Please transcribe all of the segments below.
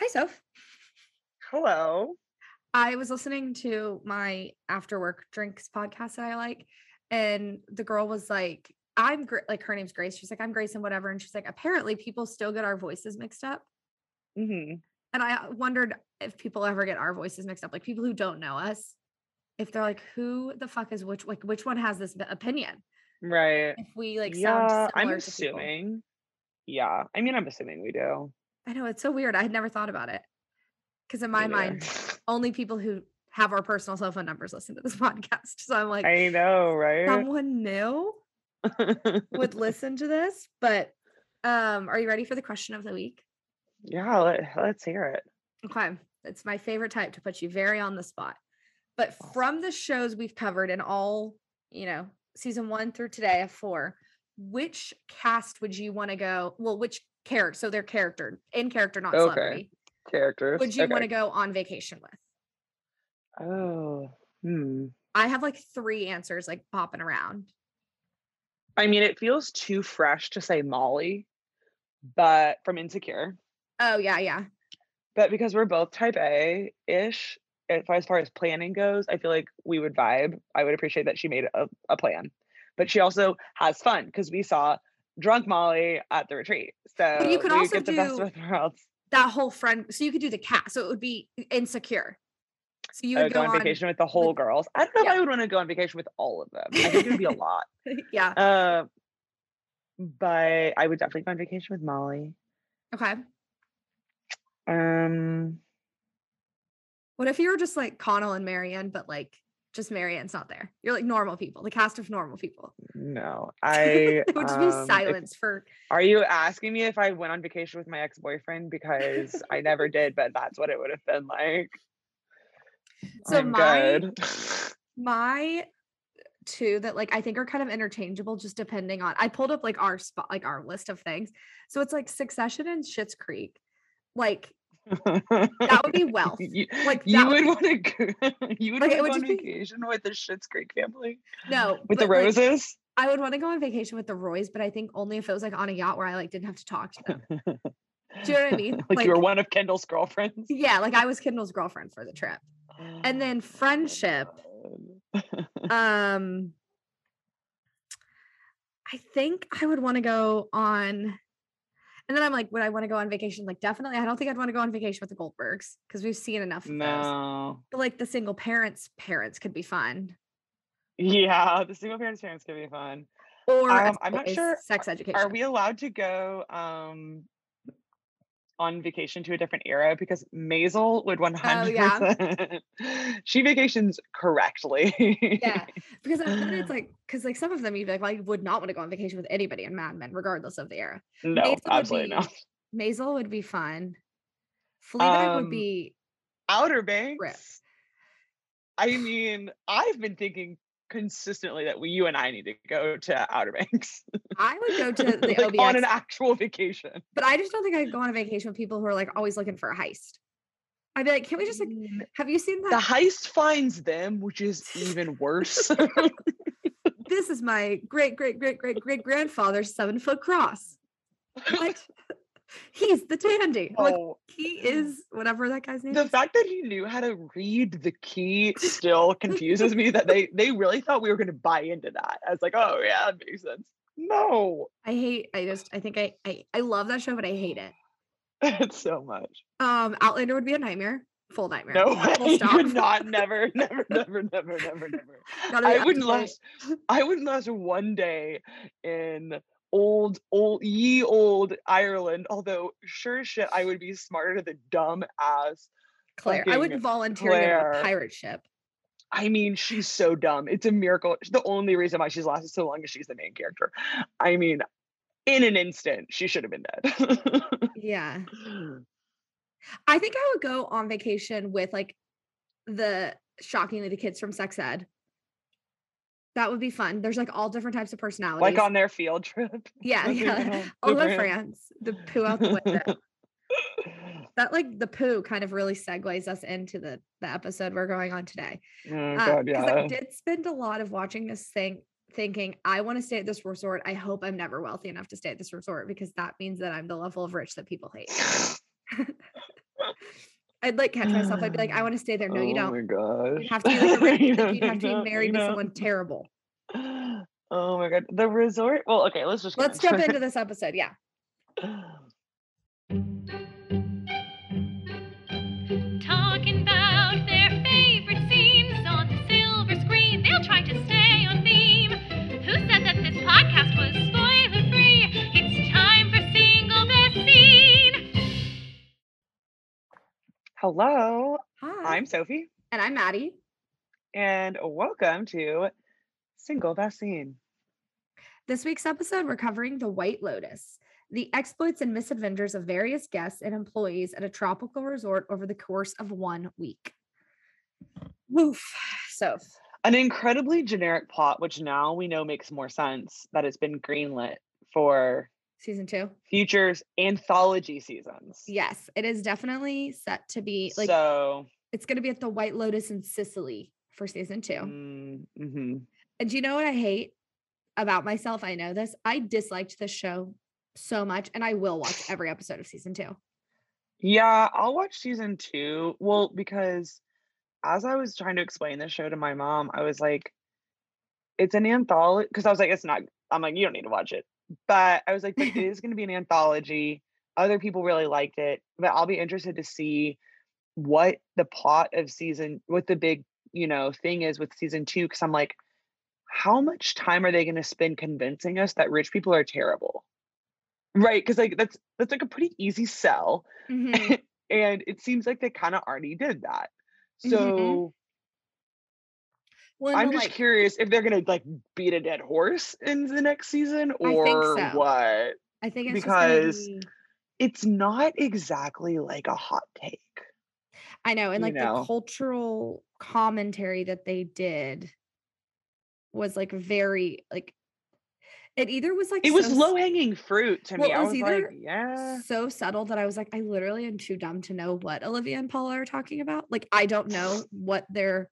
Hi, Soph. Hello. I was listening to my after work drinks podcast that I like, and the girl was like, I'm like, her name's Grace. She's like, I'm Grace and whatever. And she's like, apparently people still get our voices mixed up. hmm And I wondered if people ever get our voices mixed up, like people who don't know us, if they're like, who the fuck is which, like, which one has this opinion? Right. If we like yeah, sound I'm assuming. Yeah, I mean, I'm assuming we do. I know it's so weird. I had never thought about it. Because in my Me mind, only people who have our personal cell phone numbers listen to this podcast. So I'm like, I know, right? someone new would listen to this. But um, are you ready for the question of the week? yeah, let, let's hear it. Okay. It's my favorite type to put you very on the spot. But from the shows we've covered in all, you know, season one through today of four, which cast would you want to go? Well, which character? So their character, in character, not Okay. celebrity. Characters. Would you want to go on vacation with? Oh, hmm. I have like three answers like popping around. I mean, it feels too fresh to say Molly, but from Insecure. Oh, yeah, yeah. But because we're both type A ish, as far as far as planning goes, I feel like we would vibe. I would appreciate that she made a, a plan. But she also has fun because we saw drunk Molly at the retreat. So you could also get the best do- of both worlds. That whole friend. So you could do the cat. So it would be insecure. So you would would go on vacation with the whole girls. I don't know yeah. if I would want to go on vacation with all of them. I think it would be a lot. yeah. Uh, but I would definitely go on vacation with Molly. Okay. Um, What if you were just like Connell and Marianne, but like just Marianne's not there? You're like normal people, the cast of normal people. no, I. it would just be um, if- silence for. Are you asking me if I went on vacation with my ex boyfriend? Because I never did, but that's what it would have been like. So I'm my- good. my two that like I think are kind of interchangeable, just depending on. I pulled up like our spot, like our list of things. So it's like Succession and Schitt's Creek. Like that would be wealth. You, Like, you would would want to go. You would Like, want to go on just be- vacation with the Schitt's Creek family no, with the but, like, roses. I would want to go on vacation with the Roys, but I think only if it was like on a yacht where I like didn't have to talk to them. Do you know what I mean? like, you were one of Kendall's girlfriends. yeah, like I was Kendall's girlfriend for the trip. And then friendship. Um I think I would want to go on and then I'm like, would I want to go on vacation? Like, definitely. I don't think I'd want to go on vacation with the Goldbergs because we've seen enough of those. no. But like the single parents, parents could be fun. Yeah, the single parents parents could be fun. Or Um, I'm not sure, sex education. Are we allowed to go um on vacation to a different era? Because Maisel would 100 oh, yeah. she vacations correctly. yeah, because then it's like, because like some of them, you'd be like, well, I would not want to go on vacation with anybody in Mad Men, regardless of the era. no, Maisel would absolutely be- not. Maisel would be fun. Fleabag would Um, be Outer Banks. Rip. I mean, I've been thinking consistently that we, you and I need to go to Outer Banks I would go to the like, on an actual vacation. but I just don't think I'd go on a vacation with people who are like always looking for a heist. I'd be like, can we just like, Mm, have you seen that? The heist finds them, which is even worse. This is my great great great great great grandfather's seven foot cross. What? He's the dandy. I'm Like oh, he is whatever that guy's name is. the is. fact that he knew how to read the key still confuses me that they they really thought we were going to buy into that. I was like, oh yeah, that makes sense. No, I hate. I just. I think I. I. I love that show, but I hate it. it's so much. Um, Outlander would be a nightmare. Full nightmare. No Full way, you stop. could not, never, never, never, never, never, never. I wouldn't last. I wouldn't last one day in old, old, ye old Ireland. Although, sure shit, I would be smarter than dumb ass. Claire. I would volunteer go on a pirate ship. I mean, she's so dumb. It's a miracle. The only reason why she's lasted so long is she's the main character. I mean, in an instant, she should have been dead. Yeah. I think I would go on vacation with like the shockingly the kids from sex ed. That would be fun. There's like all different types of personalities. like on their field trip. yeah, yeah. All about France. The poo out the window. that like the poo kind of really segues us into the the episode we're going on today. oh Uh, god, Because I did spend a lot of watching this thing thinking, I want to stay at this resort. I hope I'm never wealthy enough to stay at this resort because that means that I'm the level of rich that people hate. I'd like catch myself. I'd be like, I want to stay there. No, you oh don't. Oh my gosh. You'd have to be like You like, you'd have to be married to someone terrible. Oh my god. The resort. Well, okay, let's just Let's jump into this episode. Yeah. Talking about Hello. Hi. I'm Sophie. and I'm Maddie. And welcome to Single Scene. This week's episode, we're covering the White Lotus, the exploits and misadventures of various guests and employees at a tropical resort over the course of one week. Woof. So, An incredibly generic plot, which now we know makes more sense that it's been greenlit for season two. futures anthology seasons. Yes, it is definitely set to be like so, it's going to be at the White Lotus in Sicily for season two. mm, mhm. And do you know what I hate about myself? I know this. I disliked this show so much, and I will watch every episode of season two. yeah, I'll watch season two. Well, because as I was trying to explain this show to my mom, I was like, it's an anthology. Because I was like, it's not, I'm like, you don't need to watch it. But I was like, but it is going to be an anthology. Other people really liked it. But I'll be interested to see what the plot of season, what the big, you know, thing is with season two. Because I'm like, how much time are they going to spend convincing us that rich people are terrible? Right. Because like that's that's like a pretty easy sell. Mhm. and it seems like they kind of already did that. Mhm. So Well, I'm just like, curious if they're gonna like beat a dead horse in the next season I think or so. what. I think it's because be- It's not exactly like a hot take. I know, and you like know. the cultural commentary that they did was like very like it either was like It was so s- low hanging fruit to Well, me. it I was was either like, yeah. so subtle that I was like, I literally am too dumb to know what Olivia and Paula are talking about. Like, I don't know what their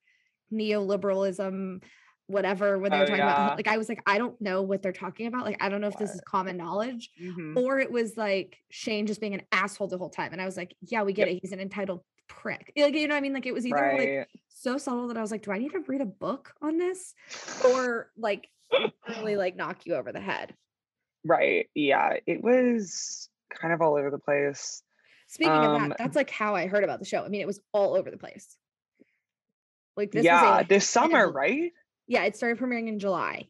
neoliberalism, whatever, when they were Oh, talking yeah. about. Like, I was like, I don't know what they're talking about. Like, I don't know if this is common knowledge Mhm. or it was like Shane just being an asshole the whole time. And I was like, yeah, we get Yep. it. He's an entitled prick. Like, you know what I mean? Like, it was either like so subtle that I was like, do I need to read a book on this? Or like really like knock you over the head? right. Yeah. It was kind of all over the place. Speaking of Um, that, that's like how I heard about the show. I mean, it was all over the place. Like this yeah, a this summer, right? Yeah, it started premiering in July.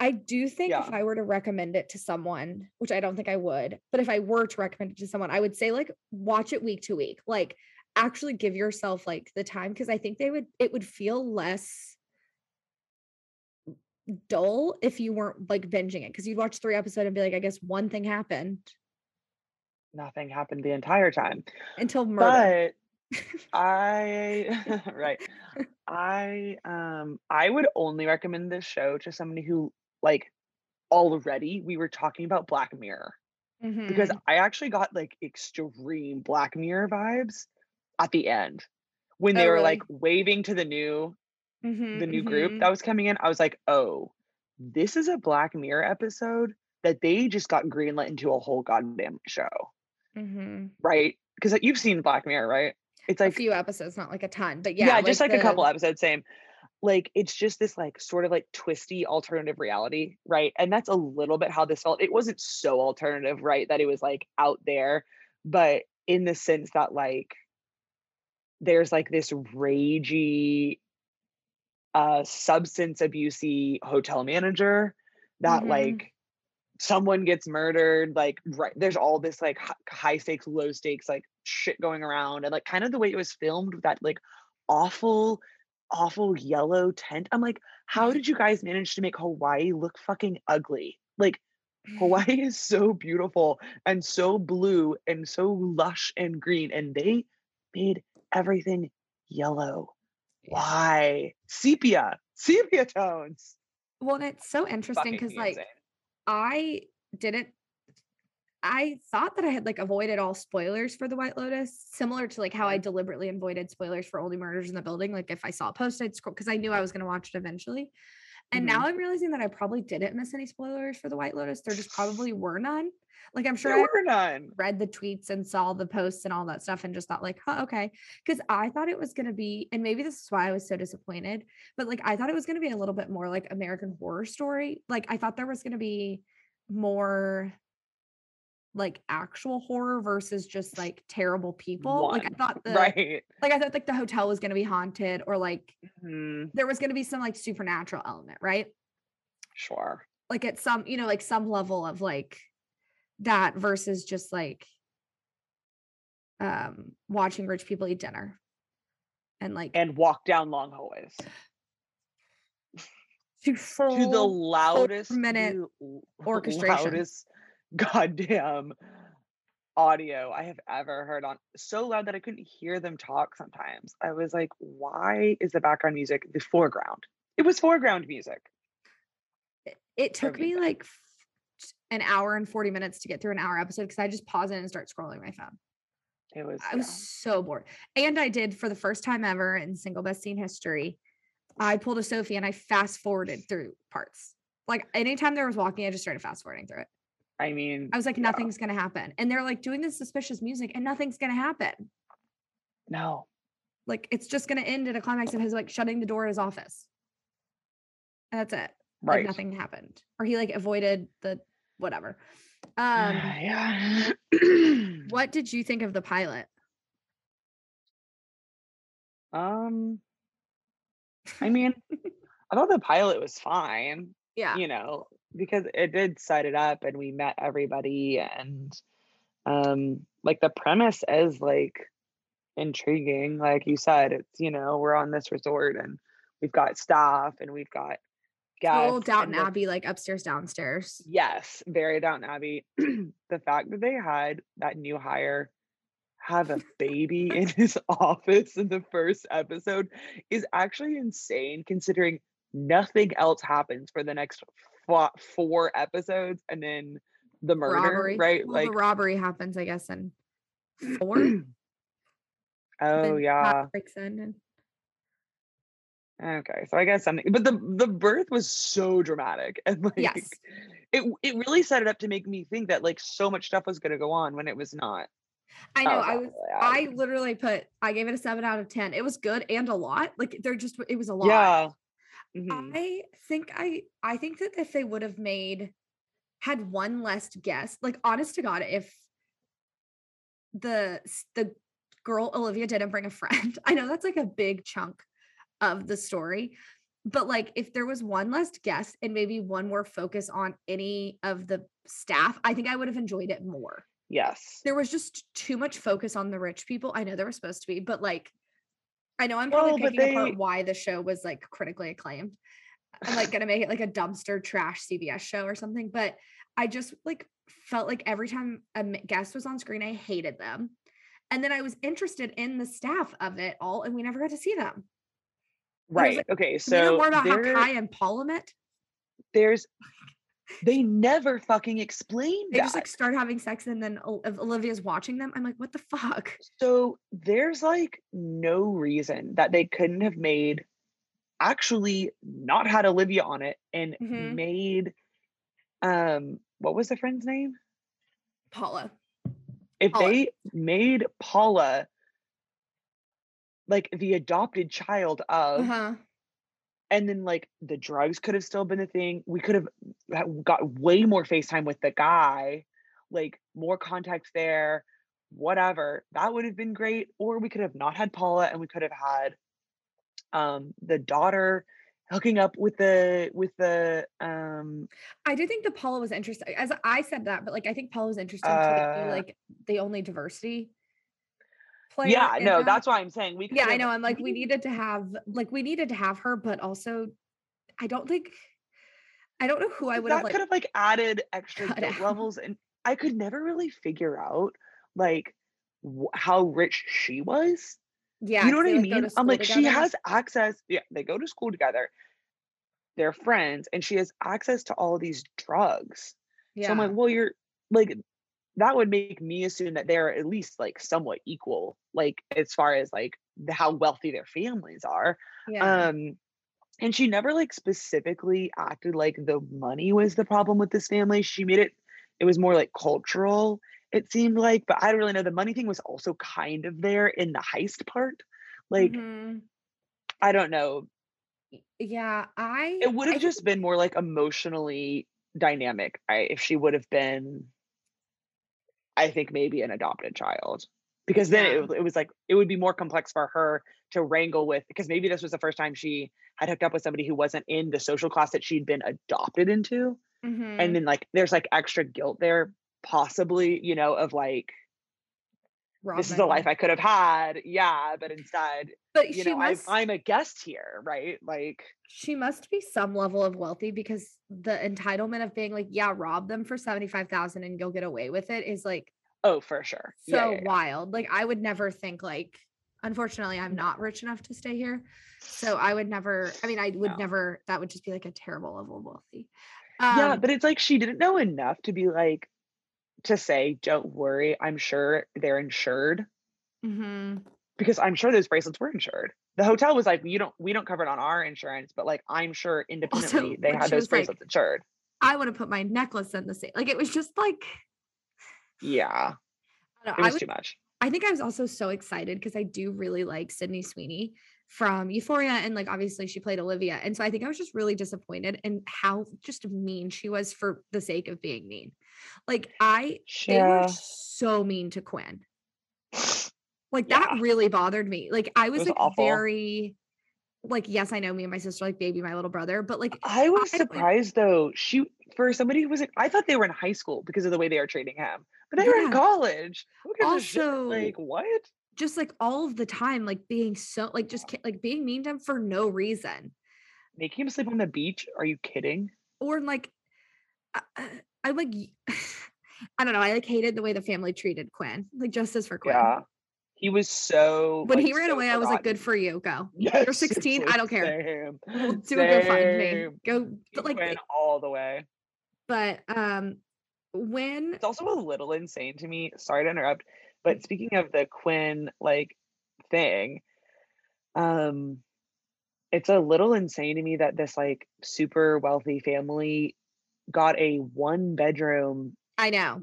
I do think if I were to recommend it to someone, which I don't think I would, but if I were to recommend it to someone, I would say like watch it week to week. Like actually give yourself like the time because I think they would it would feel less dull if you weren't like binging it because you'd watch three episodes and be like, I guess one thing happened Nothing happened the entire time. until murder. But I right. I um I would only recommend this show to somebody who like already we were talking about Black Mirror because Mhm. I actually got like extreme Black Mirror vibes at the end when they Oh, were really? like waving to the new Mhm, the new mhm. group that was coming in. I was like, "Oh, this is a Black Mirror episode that they just got greenlit into a whole goddamn show." Mhm. Right? Because you've seen Black Mirror, right? It's like a few episodes, not like a ton, but yeah, yeah, just like a couple episodes same. Like it's just this like sort of like twisty alternative reality right? And that's a little bit how this felt. It wasn't so alternative right that it was like out there but in the sense that like there's like this ragey uh substance abusey hotel manager that Mhm. like someone gets murdered like right there's all this like high stakes low stakes like shit going around and like kind of the way it was filmed with that like awful awful yellow tent i'm like how did you guys manage to make hawaii look fucking ugly? Like mm. hawaii is so beautiful and so blue and so lush and green and they made everything yellow. Why? Sepia sepia tones. Well, and it's so interesting because like. I didn't I thought that I had like avoided all spoilers for the White Lotus, similar to like how I deliberately avoided spoilers for Only Murders in the Building. Like if I saw a post, I'd scroll because I knew I was going to watch it eventually. And Mhm. now I'm realizing that I probably didn't miss any spoilers for the White Lotus. There just probably were none. Like I'm sure there I were none. read the tweets and saw the posts and all that stuff and just thought like, huh, okay. Because I thought it was gonna be, and maybe this is why I was so disappointed, but like I thought it was gonna be a little bit more like American horror story. Like I thought there was gonna be more like actual horror versus just like terrible people. Like I thought the right. like I thought like the hotel was gonna be haunted or like Mhm, there was gonna be some like supernatural element, right? Sure. like at some you know like some level of like that versus just like um watching rich people eat dinner and like And walk down long hallways to to the loudest minute orchestration. loudest goddamn audio I have ever heard on so loud that I couldn't hear them talk sometimes. I was like, why is the background music the foreground? It was foreground music. it took me like an hour and 40 minutes to get through an hour episode because I just pause it and start scrolling my phone. It was, I was so bored. And I did for the first time ever in single best scene history. I pulled a Sophie and I fast forwarded through parts. Like anytime there was walking, I just started fast forwarding through it. I mean, I was like, yeah. nothing's gonna happen. And they're like doing this suspicious music and nothing's gonna happen. no. Like it's just gonna end in a climax of his like shutting the door at his office. And that's it. Like Right. nothing happened. Or he like avoided the whatever. Um yeah. what did you think of the pilot? Um, I mean, I thought the pilot was fine. Yeah. you know, because it did set it up and we met everybody and um like the premise is like intriguing. Like you said, it's you know, we're on this resort and we've got staff and we've got guests. Little Downton Abbey, like upstairs, downstairs. Yes, very Downton Abbey. the fact that they had that new hire have a baby in his office in the first episode is actually insane considering nothing else happens for the next fo- four episodes and then the murder, robbery. right? Well, like the robbery happens, I guess, in four. oh yeah. Breaks in and Okay, so I guess something, but the the birth was so dramatic and like Yes. it it really set it up to make me think that like so much stuff was going to go on when it was not. I know was I was. I literally put I gave it a seven out of ten. It was good and a lot. Like they're just it was a lot. Yeah. Mhm. I think I I think that if they would have made had one less guest, like honest to God, if the the girl Olivia didn't bring a friend, I know that's like a big chunk of the story. But like if there was one less guest and maybe one more focus on any of the staff, I think I would have enjoyed it more Yes. there was just too much focus on the rich people. I know there was supposed to be, but like, I know I'm probably Well, picking apart why the show was like critically acclaimed. I'm like gonna make it like a dumpster trash CBS show or something, but I just like felt like every time a guest was on screen, I hated them. And then I was interested in the staff of it all, and we never got to see them. Right. like, okay. So we know more about how there- Kai and Paula met. there's they never fucking explained They that. just like start having sex, and then Olivia's watching them. I'm like, what the fuck? so there's like no reason that they couldn't have made actually not had Olivia on it and Mhm. made um what was the friend's name? Paula. If Paula. they made Paula like the adopted child of Uh huh. And then like the drugs could have still been a thing we could have got way more facetime with the guy like more context there whatever that would have been great or we could have not had paula and we could have had um the daughter hooking up with the with the um I do think that Paula was interesting. As I said that, but like I think Paula was interesting Uh, like the only diversity player. yeah no that. that's why i'm saying we could yeah. I know. I'm like we needed to have like we needed to have her, but also I don't think I don't know who I would that have like. could have like added extra cut guilt out. levels and i could never really figure out like how rich she was yeah, you know what I like, mean? I'm like, she has access. Yeah, they go to school together. They're friends, and she has access to all these drugs. Yeah. So I'm like, well, you're like, that would make me assume that they're at least like somewhat equal, like as far as like the, how wealthy their families are. yeah. Um, and she never like specifically acted like the money was the problem with this family. She made it it was more like cultural, it seemed like, but I don't really know. The money thing was also kind of there in the heist part. Like, Mhm. I don't know. yeah, I It would have just been more like emotionally dynamic I, if she would have been, I think, maybe an adopted child. Because then it, it was like, it would be more complex for her to wrangle with, because maybe this was the first time she had hooked up with somebody who wasn't in the social class that she'd been adopted into. Mhm. And then, like, there's like extra guilt there, possibly, you know, of like, Rob this is the life I could have had. Yeah. But instead, But you she know, must I, I'm a guest here, right? Like, she must be some level of wealthy because the entitlement of being like, yeah, rob them for 75,000 and you'll get away with it is like oh, for sure. so Yeah, yeah, yeah. wild. Like I would never think like unfortunately I'm not rich enough to stay here. So I would never I mean I would No. never that would just be like a terrible level of wealthy. yeah, Um, but it's like she didn't know enough to be like to say, "Don't worry, I'm sure they're insured." mhm. Because I'm sure those bracelets were insured. The hotel was like, "You don't, we don't cover it on our insurance, but like I'm sure independently they had those was like- bracelets insured." I want to put my necklace in the same like it was just like Yeah, I, don't it know, I was would too much. I think I was also so excited because I do really like Sydney Sweeney from Euphoria. And like obviously she played Olivia. And so I think I was just really disappointed in how just mean she was for the sake of being mean. Like I they were so mean to Quinn. Like Yeah. that really bothered me. Like I was, was like awful. very like, yes, I know me and my sister like baby my little brother, but like I was I surprised though. She for somebody who was like, I thought they were in high school because of the way they are treating him, but they were in college. Who gives a? Also- Like what? Just like all of the time, like being so like just like being mean to him for no reason. Making him sleep on the beach? Are you kidding? or like I, I- I like I don't know. I like hated the way the family treated Quinn. Like justice for Quinn. Yeah. He was so When like, he ran so away, I was like, "Good for you. Go. Yes, You're 16. I don't care. Same. We'll do a GoFundMe. Same. Go." But like, Quinn all the way. but um, when It's also a little insane to me. Sorry to interrupt, but speaking of the Quinn like thing, um, it's a little insane to me that this like super wealthy family got a one bedroom I know,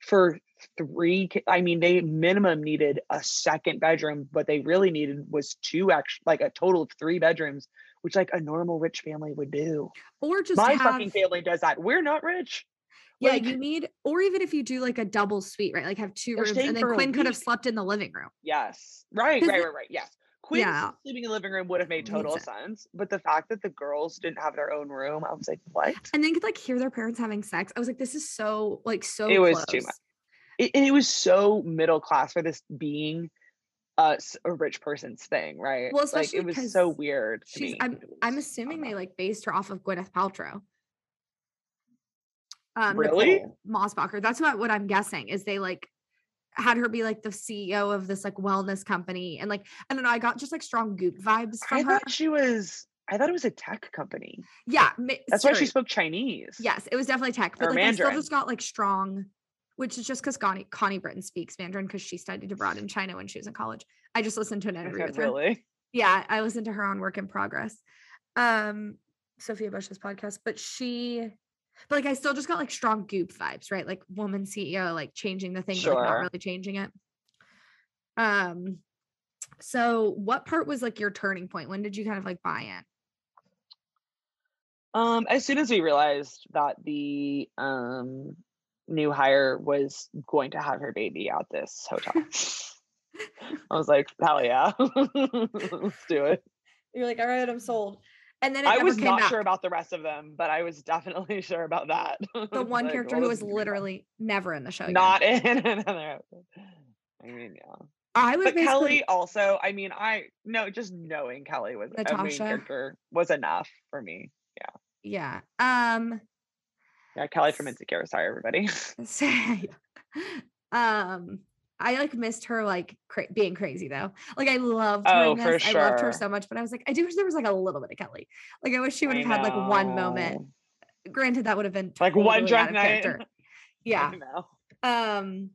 for three i mean they minimum needed a second bedroom but they really needed was two actually like a total of three bedrooms which like a normal rich family would do. Or just my have, fucking family does that. We're not rich Yeah, Like- you need, or even if you do like a double suite, right? Like have two rooms, and then Quinn could have slept in the living room. yes right right right right yes Quinn Yeah. sleeping in the living room would have made Makes total sense. sense but the fact that the girls didn't have their own room i was like what And then could like hear their parents having sex. I was like, this is so like so. It was too much. it, and it was so middle class for this being uh, s- a rich person's thing right Well, like it was so weird to she's- me. I'm- I'm assuming they like based her off of Gwyneth Paltrow. Um, Really? Nicole Mossbacher. That's what what I'm guessing is they like had her be like the CEO of this like wellness company and like I don't know. I got just like strong goop vibes I from her. thought she was. I thought it was a tech company. Yeah, That's why she spoke Chinese. Yes, it was definitely tech, but Or like I still just got like strong, which is just because Connie Connie Britton speaks Mandarin because she studied abroad in China when she was in college. I just listened to an interview Okay, with her. really. Yeah, I listened to her on Work in Progress, um, Sophia Bush's podcast. But she, but like I still just got like strong Goop vibes, right? Like woman CEO, like changing the thing, but like, not really changing it. Um, so what part was like your turning point? When did you kind of like buy in? Um, as soon as we realized that the um new hire was going to have her baby at this hotel, I was like, hell yeah, let's do it. You're like, all right, I'm sold. And then it I was not back. sure about the rest of them, but I was definitely sure about that. the one Like, character who was is gonna be fun. literally never in the show. not in another episode. I mean, yeah. I was But Kelly also, I mean, I no, just knowing Kelly was a main character was enough for me. yeah. Yeah. Um. Yeah, Kelly from Insecure. Sorry, everybody. um. I like missed her like cra- being crazy though. Like I loved her Oh, for this. I loved her so much, but I was like, I do wish there was like a little bit of Kelly. Like I wish she would have had like one moment. Granted, that would have been Like one totally drunk night. character. Yeah. Um.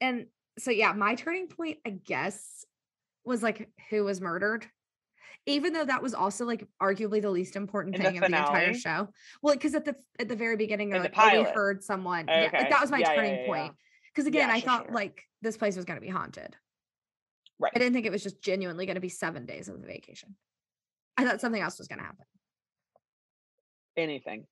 And so yeah, my turning point, I guess, was like who was murdered. even though that was also like arguably the least important In the thing of the entire show. Well, because at the at the very beginning, they're In the like, oh, we heard someone. Yeah, Okay. like, that was my Yeah, yeah, turning yeah, yeah. point. Because again, Yeah, I sure, thought sure. like this place was going to be haunted. Right. I didn't think it was just genuinely going to be seven days of the vacation. I thought something else was going to happen. Anything.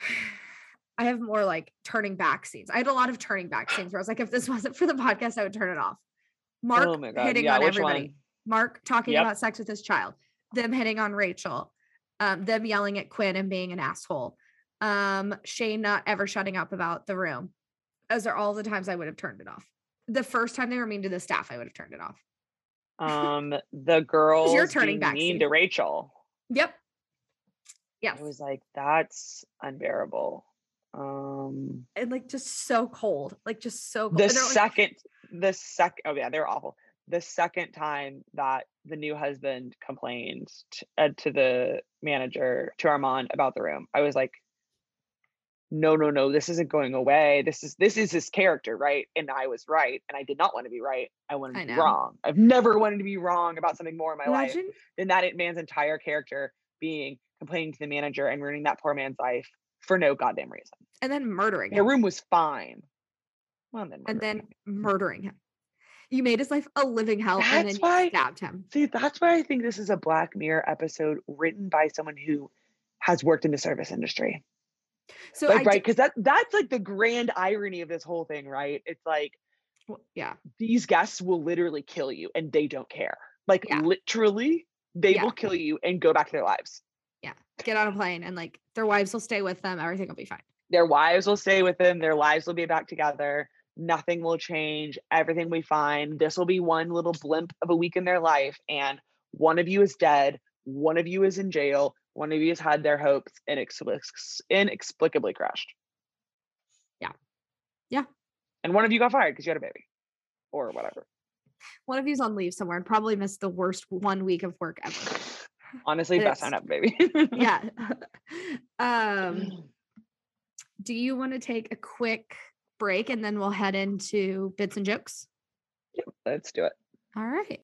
I have more like turning back scenes. I had a lot of turning back scenes where I was like, if this wasn't for the podcast, I would turn it off. Mark oh my god. hitting yeah, on everybody. one? Mark talking Yep. about sex with his child, them hitting on Rachel, um, them yelling at Quinn and being an asshole, um, Shane not ever shutting up about the room. Those are all the times I would have turned it off. The first time they were mean to the staff, I would have turned it off. Um the girls turning being back mean to Rachel. Yep. Yes. I was like, that's unbearable. Um and like just so cold, like just so cold. the they're like- second the second oh yeah they're awful the second time that the new husband complained t- uh, to the manager to armand about the room i was like no no no this isn't going away this is this is his character right and i was right and i did not want to be right i wanted I be wrong i've never wanted to be wrong about something more in my life than that man's entire character being complaining to the manager and ruining that poor man's life for no goddamn reason and then murdering him. the him. room was fine well, then and then him. murdering him. You made his life a living hell and then That's you why- stabbed him. See, that's why I think this is a Black Mirror episode written by someone who has worked in the service industry. So Like, I right? Because that that's like the grand irony of this whole thing, right? It's like well, yeah. these guests will literally kill you and they don't care. Like Yeah. literally, they Yeah. will kill you and go back to their lives. Yeah, get on a plane and like their wives will stay with them. Everything will be fine. Their wives will stay with them, their lives will be back together. Nothing will change. Everything will be fine. This will be one little blimp of a week in their life. And one of you is dead. One of you is in jail. One of you has had their hopes inex- inexplicably crushed. Yeah. Yeah. And one of you got fired because you had a baby or whatever. One of you's on leave somewhere and probably missed the worst one week of work ever. Honestly, best time to it's- have a baby. yeah. um, do you want to take a quick break and then we'll head into bits and jokes? Let's do it. All right.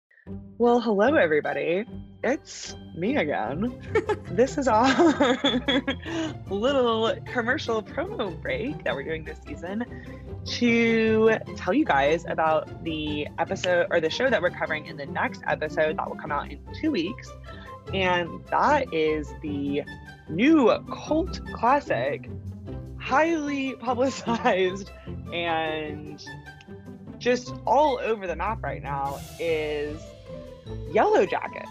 Well, hello, everybody. It's me again. this is our little commercial promo break that we're doing this season to tell you guys about the episode or the show that we're covering in the next episode that will come out in two weeks. And that is the new cult classic, highly publicized and just all over the map right now is Yellow Jackets.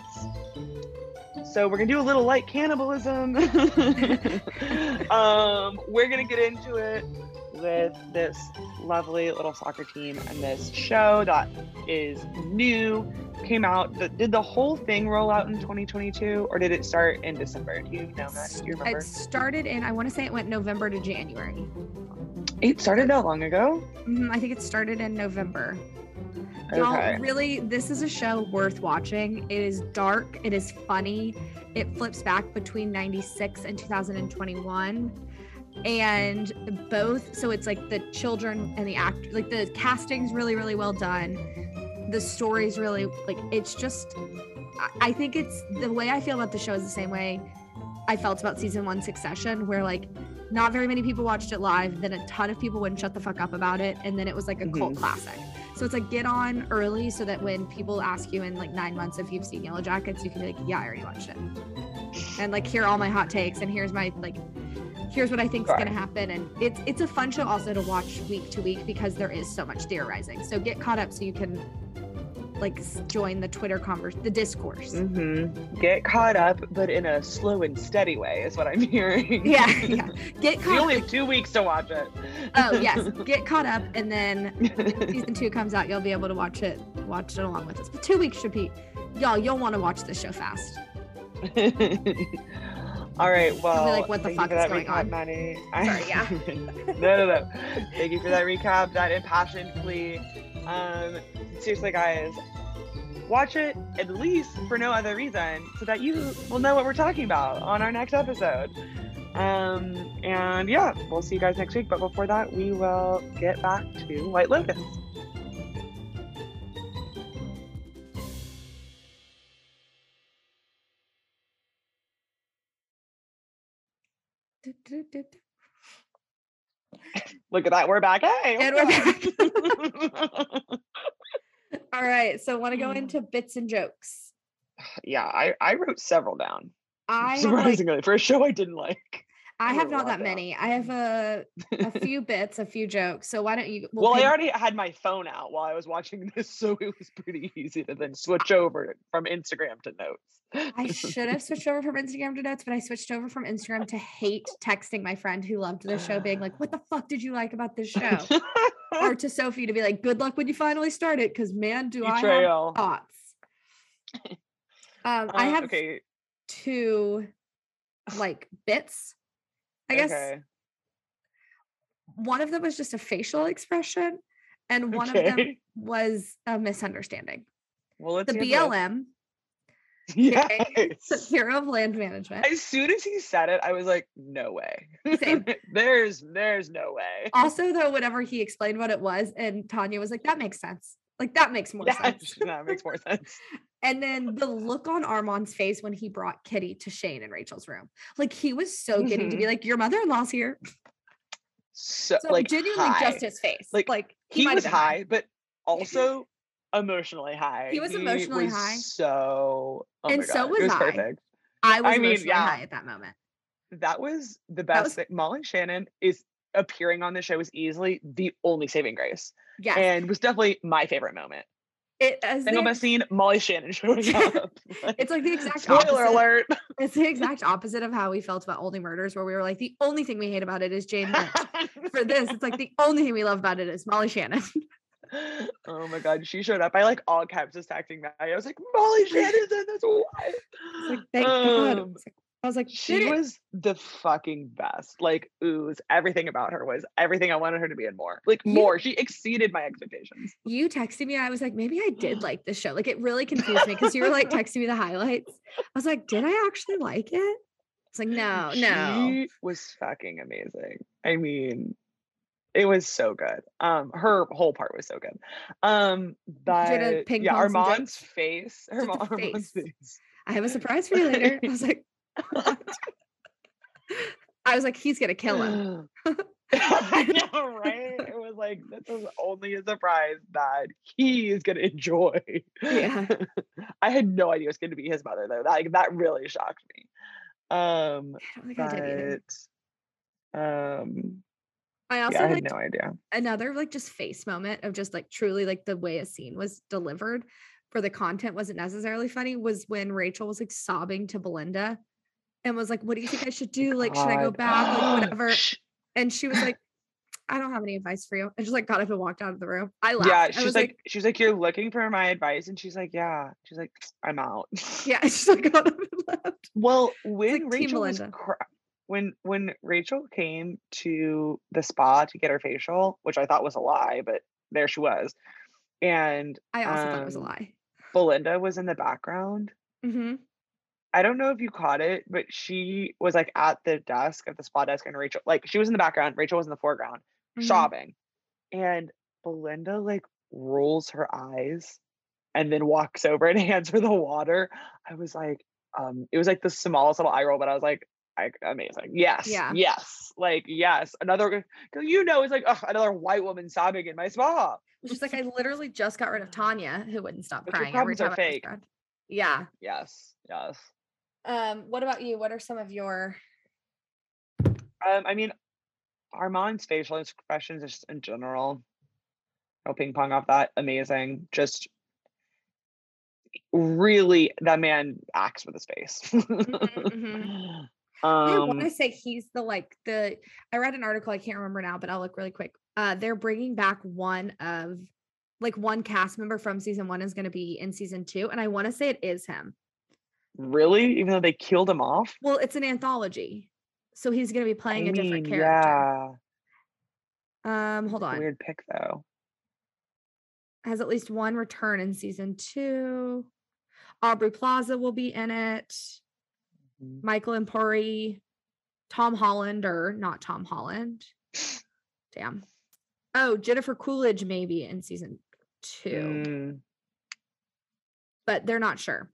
So we're gonna do a little light cannibalism. um, we're gonna get into it with this lovely little soccer team and this show that is new. Came out. The, did the whole thing roll out in 2022, or did it start in December? Do you know that? Do you remember? It started in, I want to say it went November to January. It started that long ago. Mhm, I think it started in November. Y'all, Okay. really, this is a show worth watching. It is dark, it is funny. It flips back between 96 and 2021. And both, so it's like the children and the act, like the casting's really, really well done. The story's really, like, it's just, I- I think it's the way I feel about the show is the same way I felt about season one Succession, where like not very many people watched it live, then a ton of people wouldn't shut the fuck up about it, and then it was like a cult mm-hmm. classic. So it's like get on early so that when people ask you in like nine months if you've seen Yellow Jackets, you can be like, yeah, I already watched it. And like here are all my hot takes and here's my like here's what I think is gonna happen. And it's it's a fun show also to watch week to week because there is so much theorizing. So get caught up so you can like join the Twitter converse the discourse. Mm-hmm. Get caught up, but in a slow and steady way, is what I'm hearing. Yeah, yeah. Get caught up. We only have two weeks to watch it. Oh yes. Get caught up and then season two comes out, you'll be able to watch it, watch it along with us. But two weeks should be, y'all, you'll want to watch this show fast. All right. Well, like, what the fuck is going recap, on? Maddie. Sorry, yeah. no, no, no. Thank you for that recap, that impassioned plea. Um, seriously, guys, watch it at least for no other reason so that you will know what we're talking about on our next episode. Um, and yeah, we'll see you guys next week. But before that, we will get back to White Lotus. Do, do, do, Look at that. We're back. Hey. And we're up? All right. So want to go Mm. into bits and jokes. yeah, I, I wrote several down. I have like surprisingly for a show I didn't like. I have not that many. I have a a few bits, a few jokes. So why don't you? we'll Well, I already had my phone out while I was watching this, so it was pretty easy to then switch over from Instagram to notes. I should have switched over from Instagram to notes, but I switched over from Instagram to hate texting my friend who loved the show, being like, "What the fuck did you like about this show?" or to Sophie to be like, "Good luck when you finally start it," because man, do I have thoughts. Um, I Uh, have okay. two like bits. I guess okay. one of them was just a facial expression, and one of them was a misunderstanding. Well, let's The. BLM, Yes. Bureau of Land Management. As soon as he said it, I was like, "No way." There's, there's no way. Also, though, whenever he explained what it was, and Tanya was like, "That makes sense. Like that makes more sense." that makes more sense. And then the look on Armand's face when he brought Kitty to Shane and Rachel's room, like he was so getting to be mm-hmm. like, "Your mother-in-law's here." So, So like, genuinely, high. just his face. Like, Like, he, have was high, but also emotionally high. He was emotionally was high. So, oh And so was was I. perfect. I was I mean, emotionally yeah. high at that moment. That was the best was- thing. Molly Shannon is appearing on the show is easily the only saving grace, Yes, and was definitely my favorite moment. it as Single best scene, Molly Shannon showing up. Like, It's like the exact spoiler opposite. alert. It's the exact opposite of how we felt about Only Murders, where we were like, the only thing we hate about it is Jane Lynch. For this, it's like the only thing we love about it is Molly Shannon. oh my god, she showed up. I like all caps just texting Maddie. I was like, Molly Shannon's in this. Why? Like, thank God. Um, It's like- I was like, She "Did was the fucking best. Like, ooze. Everything about her was everything I wanted her to be in more. Like, You- more. She exceeded my expectations. you texted me. I was like, maybe I did like this show. Like, it really confused me because you were like texting me the highlights. I was like, did I actually like it? It's like, no, no. She was fucking amazing. I mean, it was so good. Um, her whole part was so good. Um, but yeah, Armand's face. Her Armand's face. face. I have a surprise for you later. I was like? I was like, he's gonna kill him. I know, right? It was like this is only a surprise that he is gonna enjoy. Yeah. I had no idea it was gonna be his mother though. That like, that really shocked me. Um, I don't think I did um, I also yeah, I had no idea. another like just face moment of just like truly like the way a scene was delivered for the content wasn't necessarily funny was when Rachel was like sobbing to Belinda and was like, What do you think I should do? Like, should I go back? Like, whatever. And she was like, I don't have any advice for you. And just like got up and walked out of the room. I laughed. Yeah, I she's was like, she's like, you're looking for my advice, and she's like, yeah. She's like, I'm out. yeah, she's like got up and left. Well, when Team Rachel was cr- when when Rachel came to the spa to get her facial, which I thought was a lie, but there she was, and I also thought it was a Um, lie. Belinda was in the background. hmm I don't know if you caught it, but she was like at the desk at the spa desk, and Rachel like she was in the background, Rachel was in the foreground, Mhm. sobbing, and Belinda like rolls her eyes and then walks over and hands her the water. I was like, um, it was like the smallest little eye roll, but I was like, I, amazing. Yes. Yeah. Yes. Like, yes. Another, you know, it's like, ugh, another white woman sobbing in my spa. She's like, I literally just got rid of Tanya, who wouldn't stop But crying every are time was fake. Yeah. Yes. Yes. Um, what about you? What are some of your Um, I mean, Armand's facial expressions just in general. No ping pong off that. Amazing. Just really, that man acts with his face. mhm. I want Um, to say he's the like the I read an article I can't remember now, but I'll look really quick. Uh they're bringing back one of like one cast member from season 1 is going to be in season 2 and I want to say it is him. Really, even though they killed him off. Well, it's an anthology. So he's going to be playing I a different character. Yeah, Um hold on. weird pick though. Has at least one return in season 2. Aubrey Plaza will be in it. Mhm. Michael Empori, Tom Holland or not Tom Holland. Damn. Oh, Jennifer Coolidge maybe in season two, Mm, but they're not sure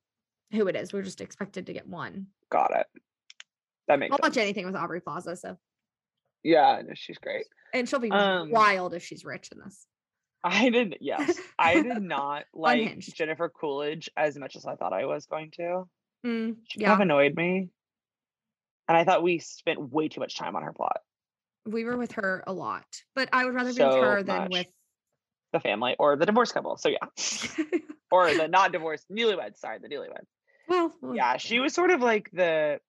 who it is. We're just expected to get one. got it. that makes I'll sense. watch anything with Aubrey Plaza. So, Yeah, no, she's great. and she'll be Um, wild if she's rich in this. I didn't. yes. I did not like Unhinged. Jennifer Coolidge as much as I thought I was going to. Mm, She yeah, kind of annoyed me. And I thought we spent way too much time on her plot. we were with her a lot, but I would rather be with her than much. with. The family or the divorced couple. So yeah. or the not divorced newlyweds. Sorry, the newlyweds. Well, Yeah, she was sort of like the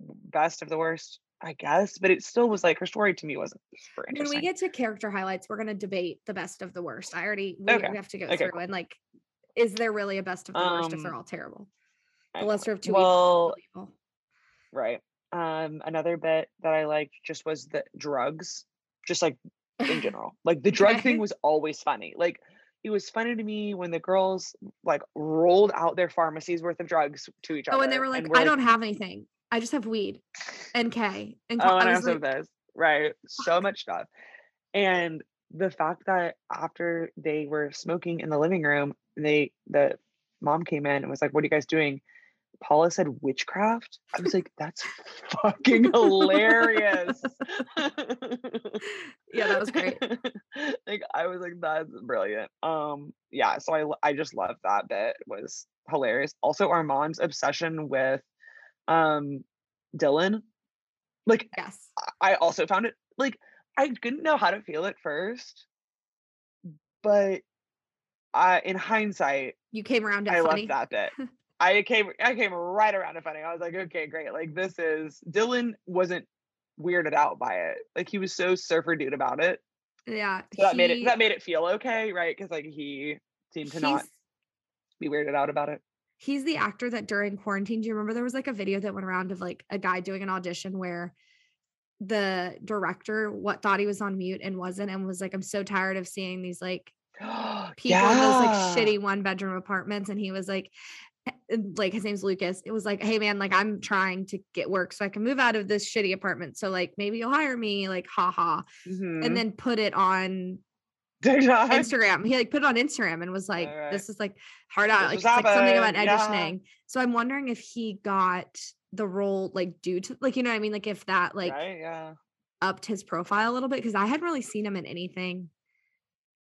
best of the worst, I guess. But it still was like her story to me wasn't super interesting. when we get to character highlights, we're gonna debate the best of the worst. I already we, Okay, we have to go okay, through cool. and like, is there really a best of the worst if they're Um, all terrible? The lesser of two well, evils. right. Um, another bit that I liked just was the drugs, just like in general. Like the drug Okay. thing was always funny. Like it was funny to me when the girls like rolled out their pharmacies worth of drugs to each other. Oh, and they were like, I don't have anything. I just have weed and K and Oh, and I was like, this. Right. So much stuff. And the fact that after they were smoking in the living room, they the mom came in and was like, What are you guys doing? Paula said witchcraft. I was like, that's fucking hilarious. Yeah, that was great. like I was like, that's brilliant. Um, yeah, so I I just loved that bit. It was hilarious. Also, Armand's obsession with um Dylan. Like yes. I also found it like I didn't know how to feel at first, but uh in hindsight, You came around to I funny. loved that bit. I came I came right around to funny. I was like, okay, great. Like this is Dylan wasn't weirded out by it. Like he was so surfer dude about it. Yeah. So that made it that made it feel okay, right? Because like he seemed to not be weirded out about it. he's the actor that during quarantine, do you remember there was like a video that went around of like a guy doing an audition where the director what thought he was on mute and wasn't and was like, I'm so tired of seeing these like people in those like shitty one bedroom apartments. And he was like, like his name's Lucas. It was like, hey man, like I'm trying to get work so I can move out of this shitty apartment. So like maybe you'll hire me, like haha. Mhm. And then put it on TikTok. Instagram. He like put it on Instagram and was like, Alright. "This is like hard out." Like, like something about happened, yeah. auditioning. So I'm wondering if he got the role like due to like you know what I mean, like if that like right? Yeah. upped his profile a little bit because I hadn't really seen him in anything.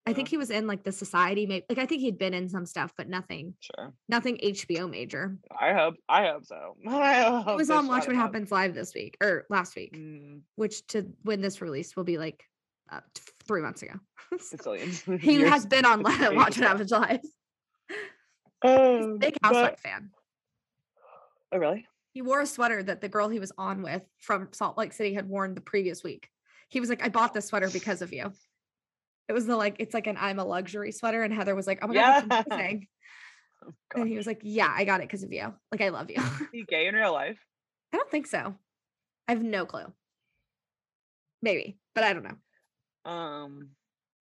I think he was in like the Society, maybe like I think he'd been in some stuff, but nothing, Sure. nothing HBO major. I hope. I hope so. I hope It was on Watch What. Happens Live this week or last week, Mm, which to when this release will be like uh, three months ago. So he has been on Watch What. Happens Live. Um, Big but- Housewife fan. Oh, really? He wore a sweater that the girl he was on with from Salt Lake City had worn the previous week. He was like, I bought this sweater because of you. It was the like, it's like an I'm a luxury sweater. And Heather was like, Oh my God, that's amazing. Oh, And he was like, Yeah, I got it because of you. Like, I love you. Is he gay in real life? I don't think so. I have no clue. Maybe, but I don't know. Um,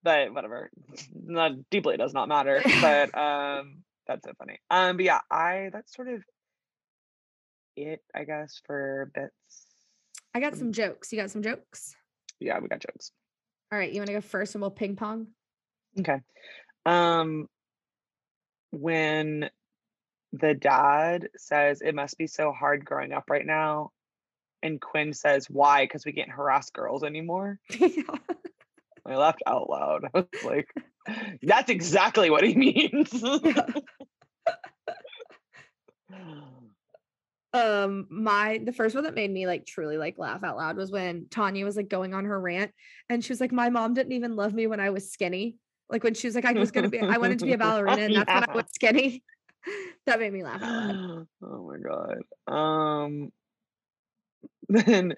but whatever. Not deeply it does not matter. But um, that's so funny. Um, but yeah, I that's sort of it, I guess, for bits. I got some jokes. You got some jokes? Yeah, we got jokes. All right. You want to go first and we'll ping pong? Okay. Um, when the dad says it must be so hard growing up right now, and Quinn says why? Because we can't harass girls anymore. I laughed out loud. I was like, that's exactly what he means. Um my the first one that made me like truly like laugh out loud was when Tanya was like going on her rant and she was like my mom didn't even love me when I was skinny like when she was like I was gonna be I wanted to be a ballerina and that's when I was skinny that made me laugh out loud oh my god. Um then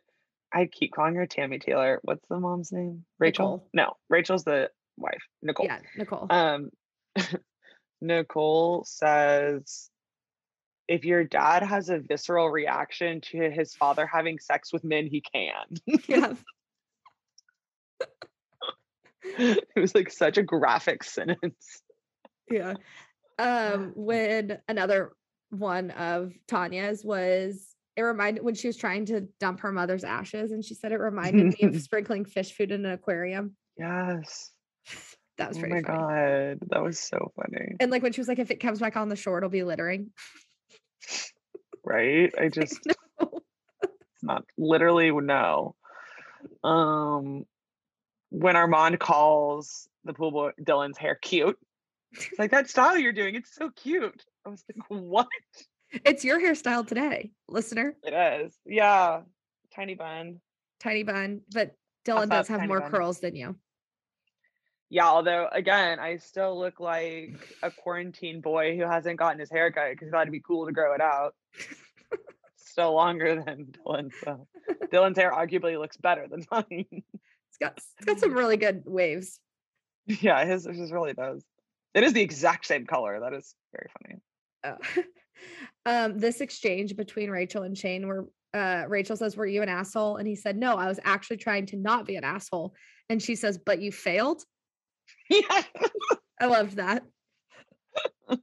I keep calling her Tami Taylor. What's the mom's name? Rachel? Nicole. No, Rachel's the wife. Nicole. yeah Nicole Um Nicole says if your dad has a visceral reaction to his father having sex with men, he can. yeah it was like such a graphic sentence. yeah um when another one of Tanya's was it reminded when she was trying to dump her mother's ashes and she said it reminded me of sprinkling fish food in an aquarium Yes. that was Oh pretty my funny god. That was so funny. and like when she was like if it comes back on the shore it'll be littering Right? I just No. It's not literally no. Um, when Armand calls the pool boy Dylan's hair cute, it's like that style you're doing. It's so cute. I was like, what? It's your hairstyle today, listener. It is. Yeah. Tiny bun. Tiny bun, but Dylan does have more bun. curls than you. Yeah, although again, I still look like a quarantine boy who hasn't gotten his hair cut because he thought it'd be cool to grow it out. still longer than Dylan. So Dylan's hair arguably looks better than mine. It's got it's got some really good waves. yeah, his his really does. It is the exact same color. That is very funny. Oh. um, this exchange between Rachel and Shane, where uh, Rachel says, "Were you an asshole?" and he said, "No, I was actually trying to not be an asshole." And she says, "But you failed." Yeah. I loved that.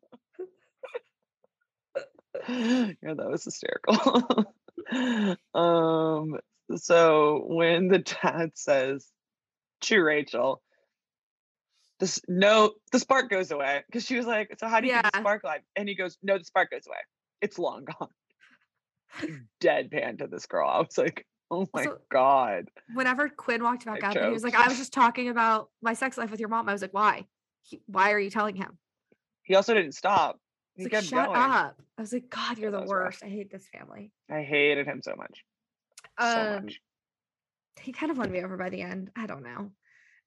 yeah, that was hysterical. um, so when the dad says to Rachel, this no, the spark goes away because she was like, "So how do you keep the spark alive?" And he goes, "No, the spark goes away. It's long gone." Deadpan to this girl. I was like, "Oh my Also- god!" Whenever Quinn walked back I up and he was like, "I was just talking about my sex life with your mom," I was like, "Why? He, why are you telling him?" He also didn't stop. He like, kept "Shut going. up!" I was like, "God, you're the was rough. worst. I hate this family." I hated him so much. So Um, much. he kind of won me over by the end. I don't know.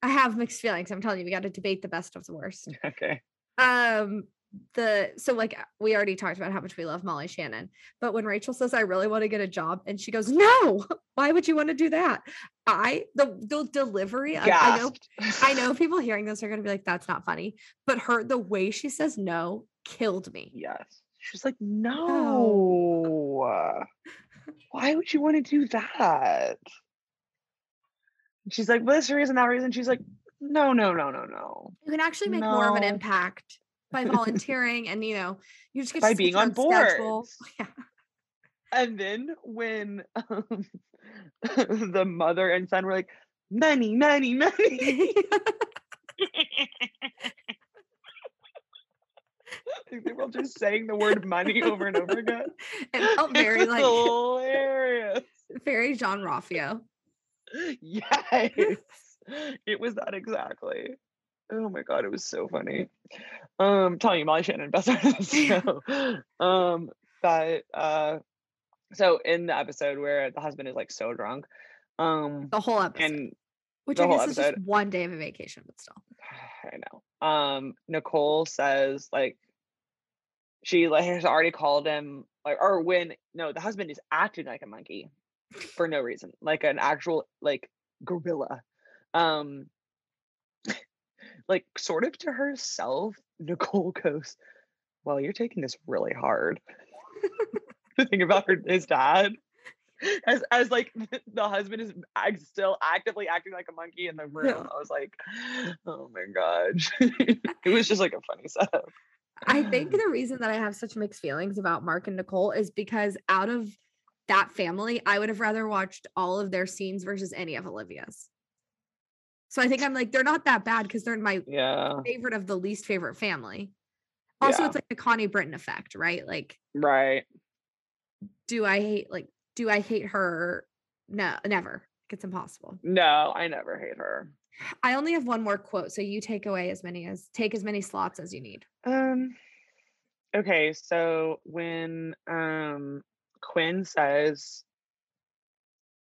I have mixed feelings. I'm telling you, we got to debate the best of the worst. Okay. Um, the so like uh, we already talked about how much we love Molly Shannon, but when Rachel says, "I really want to get a job," and she goes, "No, why would you want to do that?" I the the delivery. Of, I know I know people hearing this are going to be like, "That's not funny," but her the way she says no killed me. Yes. She's like, no. Why would you want to do that? She's like, this reason, that reason. She's like, no, no, no, no, no. You can actually make more of an impact by volunteering, and you know, you just get By to being on board schedule. Yeah. And then when um, the mother and son were like, money, money, money. they were all just saying the word money over and over again. it felt very It like hilarious. very John Raffio. Yes, it was that exactly. Oh my god, it was so funny. Um, telling you, Molly Shannon, best the show. um, that uh, so in the episode where the husband is like so drunk, um, The whole episode, and which I guess is just one day of a vacation, but still. I know. Um, Nicole says like she like has already called him like or when no, the husband is acting like a monkey for no reason, like an actual like gorilla. Um like sort of to herself, Nicole goes, Well, you're taking this really hard. the thing about her his dad. As as like the husband is act, still actively acting like a monkey in the room. Yeah. I was like, oh my god. it was just like a funny setup. I think the reason that I have such mixed feelings about Mark and Nicole is because out of that family, I would have rather watched all of their scenes versus any of Olivia's. So I think I'm like, they're not that bad because they're in my Yeah. favorite of the least favorite family. Also, Yeah. it's like the Connie Britton effect, right? Like, Right. do I hate like do I hate her? No, never. It's impossible. No, I never hate her. I only have one more quote, so you take away as many as take as many slots as you need. Um okay, so when um Quinn says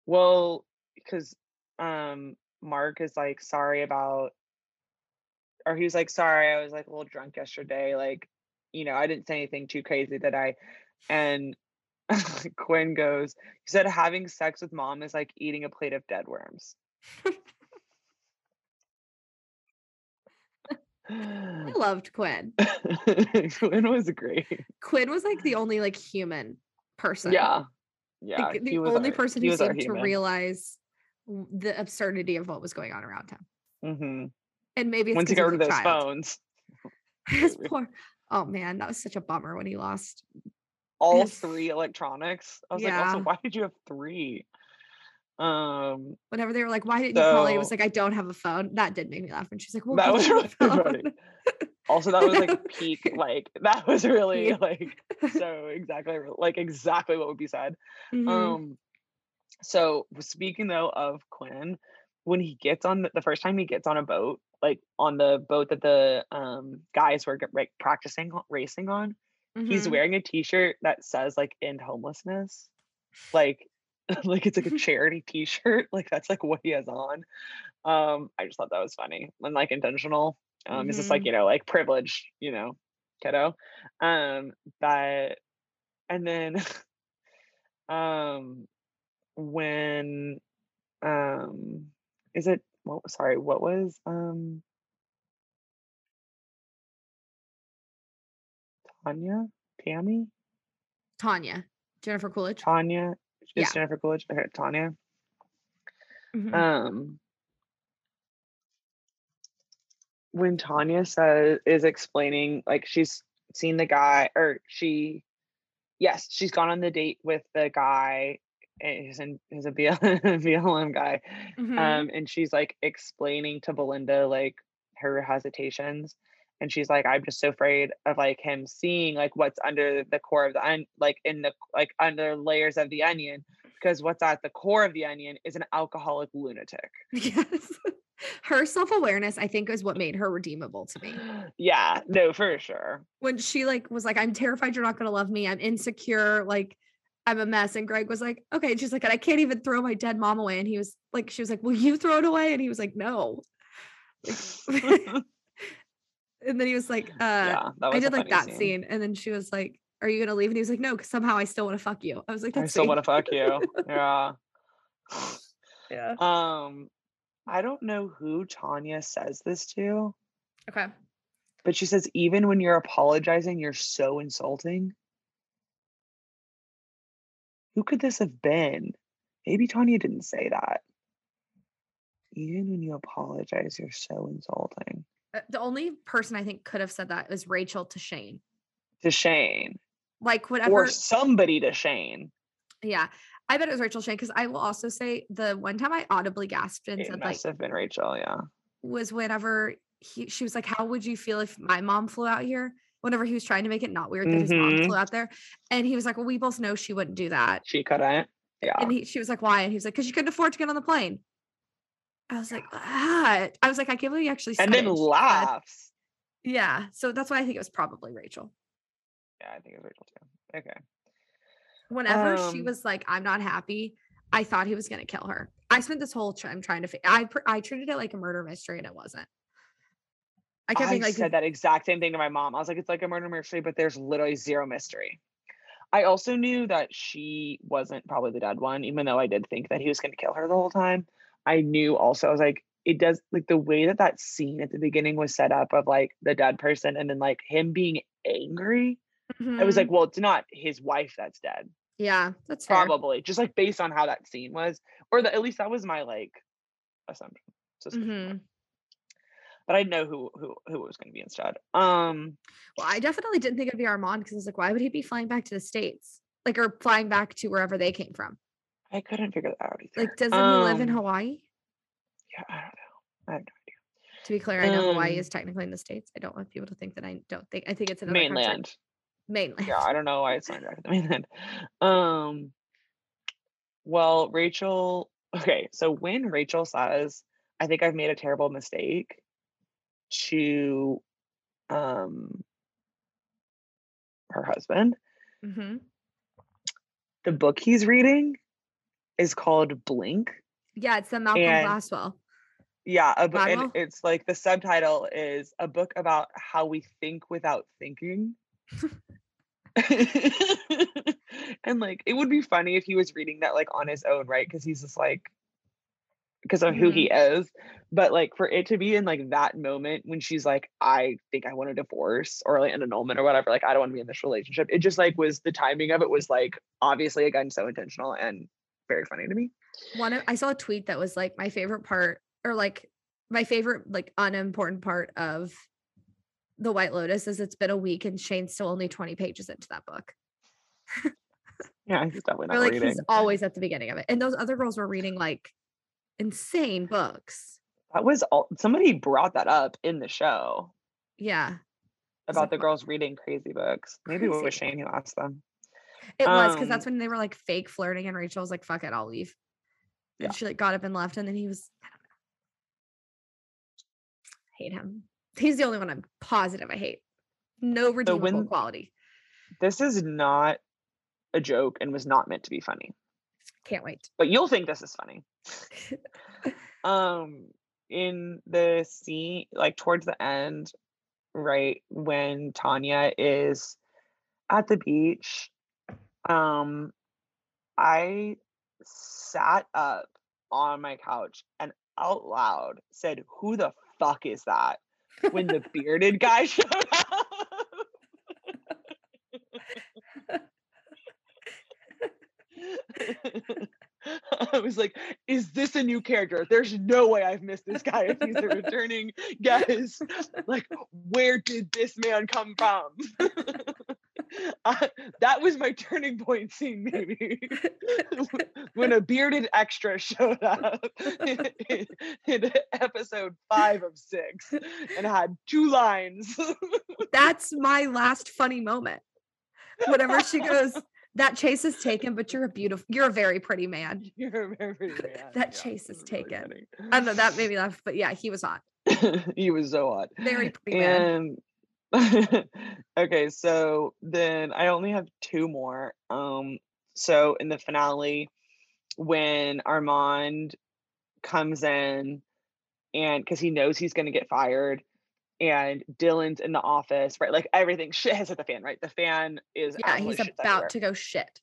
well because um Mark is like sorry about or he was like sorry I was like a little drunk yesterday like you know I didn't say anything too crazy that I and Quinn goes he said having sex with mom is like eating a plate of dead worms. I loved Quinn. Quinn was great. Quinn was like the only like human person. Yeah. Yeah. Like, the only our- person who seemed to realize the absurdity of what was going on around him. Mhm. And maybe it's Once he got rid of those child. phones, His poor. Oh man, that was such a bummer when he lost. all His- three electronics. I was like, also, why did you have three? Um, Whenever they were like, "Why didn't you call?" He was like, "I don't have a phone." That did make me laugh. And she's like, "Well, that was really funny. phone." Also, that was like peak. Like that was really like so exactly like exactly what would be said. Mhm. Um, So speaking though of Quinn, when he gets on the, the first time he gets on a boat, like on the boat that the um guys were like practicing racing on, he's Mhm. wearing a t-shirt that says like end homelessness. Like like it's like a charity t-shirt. Like that's like what he has on. Um I just thought that was funny and like intentional. Um it's just like, Mhm. you know, like privilege, you know, kiddo. Um but and then um when um is it well sorry what was um tanya tammy Tanya, Jennifer Coolidge. tanya is Yeah. jennifer coolidge okay, tanya Mhm. um when tanya says is explaining like she's seen the guy or she yes she's gone on the date with the guy eh, who's in who's a BL, blm guy Mhm. um and she's like explaining to belinda like her hesitations and she's like i'm just so afraid of like him seeing like what's under the core of the on like in the like under layers of the onion because what's at the core of the onion is an alcoholic lunatic yes. Her self awareness, I think, is what made her redeemable to me. yeah no for sure When she like was like, "I'm terrified you're not gonna love me. I'm insecure. Like, I'm a mess." And Greg was like, "Okay." And she's like, "And I can't even throw my dead mom away." And he was like, "She was like, will you throw it away?" And he was like, "No." And then he was like, uh, yeah was I did like that scene. And then she was like, Are you gonna leave? And he was like, No, because somehow I still want to fuck you. I was like, i That's still want to fuck you yeah Yeah. um i don't know who tanya says this to Okay. But she says, even when you're apologizing, you're so insulting. Who could this have been? Maybe Tanya didn't say that. Even when you apologize, you're so insulting. Uh, The only person I think could have said that is Rachel to Shane. To Shane. Like whatever. Or somebody to Shane. Yeah. I bet it was Rachel Shane because I will also say the one time I audibly gasped and It said like must have been Rachel, yeah. was whenever he she was like, How would you feel if my mom flew out here? Whenever he was trying to make it not weird that his mom flew out there. And he was like, Well, we both know she wouldn't do that. She couldn't. Yeah. And he, she was like, Why? And he was like, Because she couldn't afford to get on the plane. I was like, ah. I was like, I can't believe you actually said And then it. Laughs. Yeah. So that's why I think it was probably Rachel. Yeah, I think it was Rachel too. Okay. Whenever she Um, was like, I'm not happy, I thought he was going to kill her. I spent this whole time trying to, I, pr- I treated it like a murder mystery and it wasn't. I I, kept being like, said that exact same thing to my mom. I was like, it's like a murder mystery, but there's literally zero mystery. I also knew that she wasn't probably the dead one, even though I did think that he was going to kill her the whole time. I knew also, I was like, it does like the way that that scene at the beginning was set up of like the dead person and then like him being angry. I was "Mhm, like, well, it's not his wife that's dead, yeah, that's fair. probably just like based on how that scene was, or the, at least that was my like assumption. suspicion. But I know who who who was going to be instead. Um, Well, I definitely didn't think it'd be Armand because I was like, why would he be flying back to the States? Like, or flying back to wherever they came from? I couldn't figure that out either. Like, doesn't he live in Um, Hawaii? Yeah, I don't know. I have no idea. To be clear, I know Hawaii um, is technically in the States. I don't want people to think that I don't think, I think it's another country. mainland. Mainland. Yeah, I don't know why it's not back to the mainland. Um, well, Rachel. Okay, so when Rachel says, "I think I've made a terrible mistake," to um her husband, Mm-hmm. the book he's reading is called Blink. Yeah, it's the Malcolm And- Gladwell. Yeah, a and it's like the subtitle is a book about how we think without thinking. and like it would be funny if he was reading that like on his own, right? Because he's just like because of who he mm-hmm. is. But like for it to be in like that moment when she's like, I think I want a divorce or like an annulment or whatever, like I don't want to be in this relationship. It just like was the timing of it was like obviously again so intentional and very funny to me. One of, I saw a tweet that was like my favorite part, or like my favorite like unimportant part of the White Lotus is it's been a week and Shane's still only 20 pages into that book. Yeah, he's definitely not Or like reading. he's always at the beginning of it. And those other girls were reading like insane books. That was all somebody brought that up in the show Yeah. about the "What- girls reading crazy books. Maybe it was Crazy. Shane who asked them. It was because Um, that's when they were like fake flirting and Rachel was like, fuck it, I'll leave. And Yeah. she like got up and left, and then he was. I don't know. Hate him. He's the only one I'm positive I hate. No redeemable when- quality. This is not a joke and was not meant to be funny. Can't wait. But you'll think this is funny. um in the scene like towards the end right when tanya is at the beach um i sat up on my couch and out loud said who the fuck is that when the bearded guy showed up I was like, is this a new character? There's no way I've missed this guy if he's a returning guest. Like, where did this man come from? Uh, that was my turning point scene, maybe. when a bearded extra showed up in, in- in episode five of six and had two lines. That's my last funny moment. Whenever she goes, that chase is taken, but you're a beautiful, you're a very pretty man. You're a very pretty man. That Yeah, chase is was really taken. I don't know, that made me laugh, but yeah, he was hot. he was so hot. Very pretty man. And okay, so then I only have two more. Um, so in the finale, when Armand comes in and because he knows he's gonna get fired, and Dylan's in the office, right? Like everything shit has hit the fan, right? The fan is Yeah, he's shit's everywhere. about to go shit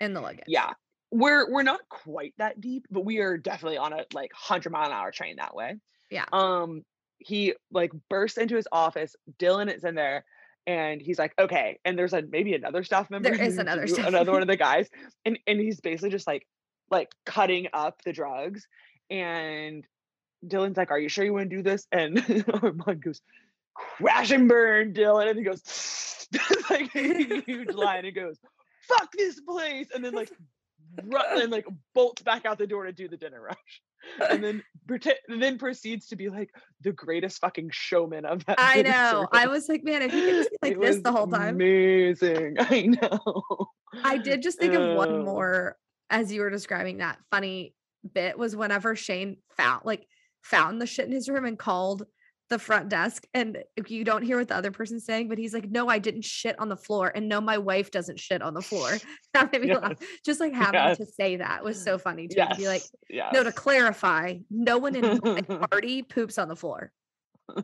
in the luggage. Yeah. We're we're not quite that deep, but we are definitely on a like 100 mile an hour train that way. Yeah. Um he like bursts into his office, Dylan is in there and he's like, "Okay." And there's a maybe another staff member There is another staff another one of the guys and and he's basically just like like cutting up the drugs and Dylan's like, "Are you sure you want to do this?" And Armand goes, "Crash and burn, Dylan." And he goes, like a huge line. and goes, "Fuck this place!" And then like, run, and like bolts back out the door to do the dinner rush, and then pretend, and then proceeds to be like the greatest fucking showman of that. I know. I was like, man, if you could just be like It this the whole time. Amazing. I know. I did just think of Uh, one more as you were describing that funny bit was whenever Shane found like found the shit in his room and called the front desk and you don't hear what the other person's saying, but he's like, No, I didn't shit on the floor. And no, my wife doesn't shit on the floor. That made me laugh. Just like having Yes. to say that was so funny to. Yes. Be like, yes. no, to clarify, no one in my party poops on the floor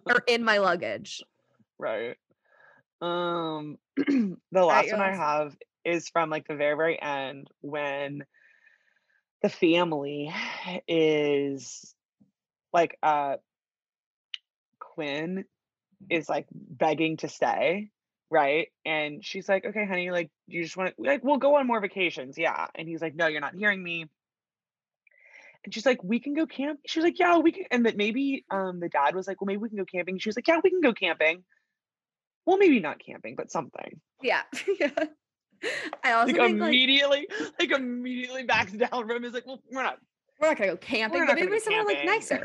or in my luggage. right um the last one i have is from like the very very end when the family is like uh quinn is like begging to stay right? And she's like okay honey like you just want to like we'll go on more vacations. Yeah. And he's like no you're not hearing me. And she's like we can go camp she was like yeah we can and that maybe um the dad was like well maybe we can go camping. She was like yeah we can go camping. Well maybe not camping but something. Yeah. yeah. I also like think like immediately like immediately backs down from is like well we're not we're not gonna go camping, but maybe somewhere like nicer.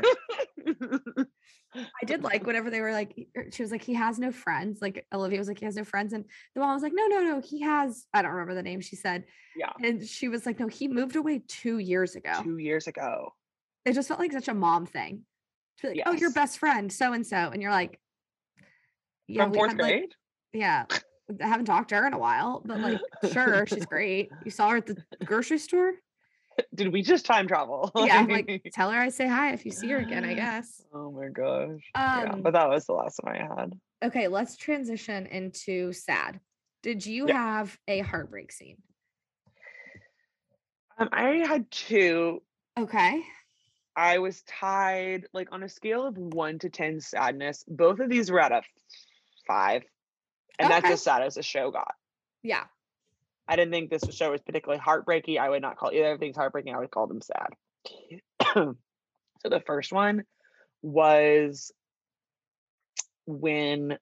I did like whenever they were like, she was like, he has no friends. Like Olivia was like, he has no friends. And the mom was like, no, no, no, he has, I don't remember the name she said. yeah And she was like, no, he moved away two years ago. two years ago It just felt like such a mom thing. To be like, oh, your best friend, so and so. And you're like, yeah, from fourth had, like- grade yeah. I haven't talked to her in a while, but like, sure, she's great. You saw her at the grocery store. did we just time travel Yeah, I'm like, tell her I say hi if you see her again, I guess. oh my gosh yeah Um, but that was the last one i had Okay, let's transition into sad. Did you Yeah. have a heartbreak scene? um i already had two Okay. I was tied like on a scale of one to 10 sadness. Both of these were at a five. And that's as sad as the show got. Yeah. I didn't think this show was particularly heartbreaking. I would not call either of things heartbreaking. I would call them sad. so the first one was when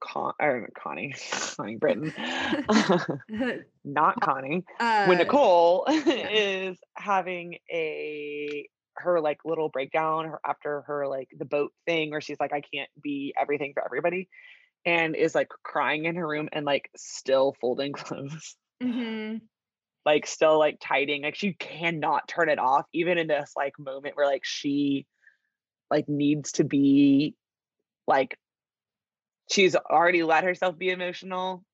Con- or Connie, Connie Britton, not Connie, uh, when Nicole is having a her like little breakdown her, after her like the boat thing where she's like I can't be everything for everybody and is like crying in her room and like still folding clothes. mhm. like still like tidying. Like she cannot turn it off, even in this like moment where like she like needs to be like she's already let herself be emotional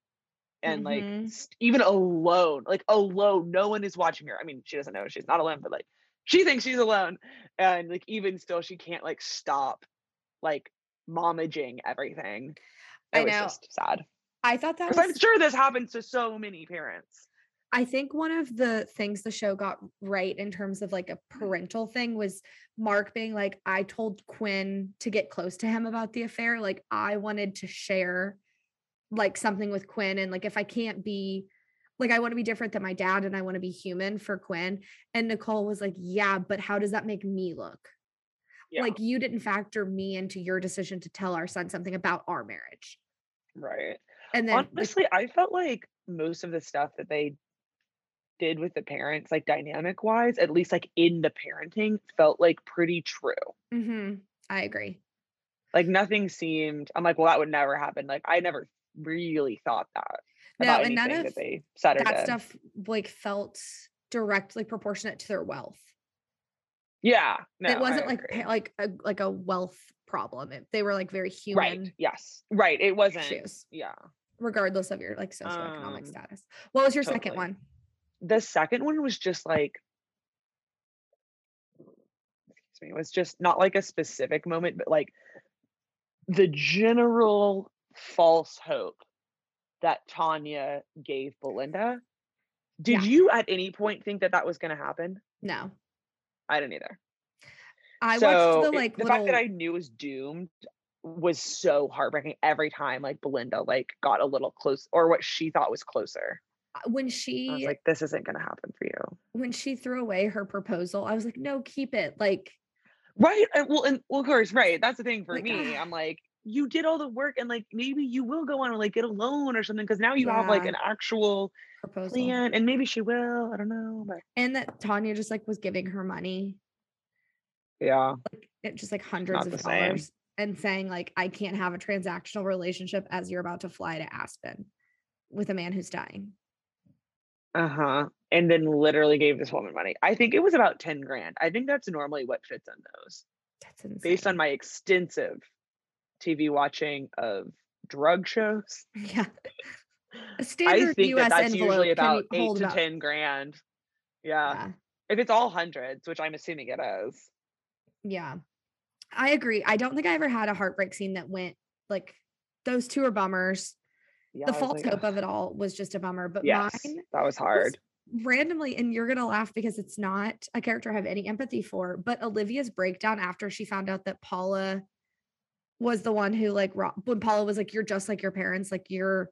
and like Mhm. s- even alone like alone no one is watching her i mean she doesn't know she's not alone but like she thinks she's alone and like even still she can't like stop like momaging everything it I was know. just sad I thought that because i'm sure this happens to so many parents I think one of the things the show got right in terms of like a mm. parental thing was Mark being like, I told Quinn to get close to him about the affair. Like, I wanted to share like something with Quinn. And like, if I can't be like, I want to be different than my dad and I want to be human for Quinn. And Nicole was like, Yeah, but how does that make me look? Yeah Like, you didn't factor me into your decision to tell our son something about our marriage. right And then, like, honestly i felt like most of the stuff that they did with the parents like dynamic wise at least like in the parenting felt like pretty true Mm-hmm. I agree. like nothing seemed i'm like well that would never happen like i never really thought that No, about and none of that they said or that did. stuff like felt directly proportionate to their wealth. Yeah no, it wasn't I like agree. like a like a wealth problem. It, they were like very human right yes right it wasn't issues, yeah regardless of your like socioeconomic Um, status. What was your second one? the second one was just like excuse me, it was just not like a specific moment, but like the general false hope that Tanya gave Belinda. Did Yeah. you at any point think that that was going to happen? No, I didn't either. I so watched the it- the little. fact that I knew was doomed was so heartbreaking every time like Belinda like got a little close or what she thought was closer. when I was she like, this isn't gonna happen for you. when she threw away her proposal, I was like, no, keep it. Like, Right. Well, and well, of course, right. That's the thing for Like, me. ah. I'm like, you did all the work and like maybe you will go on and like get a loan or something because now you have like an actual proposal, plan and maybe she will. I don't know. But and that Tanya just like was giving her money, yeah. like it just like hundreds the of same. dollars, and saying like, I can't have a transactional relationship as you're about to fly to Aspen with a man who's dying. Uh-huh. And then literally gave this woman money. I think it was about 10 grand. I think that's normally what fits in those. That's insane. Based on my extensive TV watching of drug shows. yeah, a I standard think U.S. that that's usually about eight to about- ten grand. Yeah. Yeah, If it's all hundreds, which I'm assuming it is. yeah, I agree. I don't think I ever had a heartbreak scene that went like those two are bummers. Yeah, the I false like, hope of it all was just a bummer, but Yes, mine that was hard. randomly, and you're gonna laugh because it's not a character I have any empathy for, but Olivia's breakdown after she found out that Paula was the one who like when Paula was like, You're just like your parents, like you're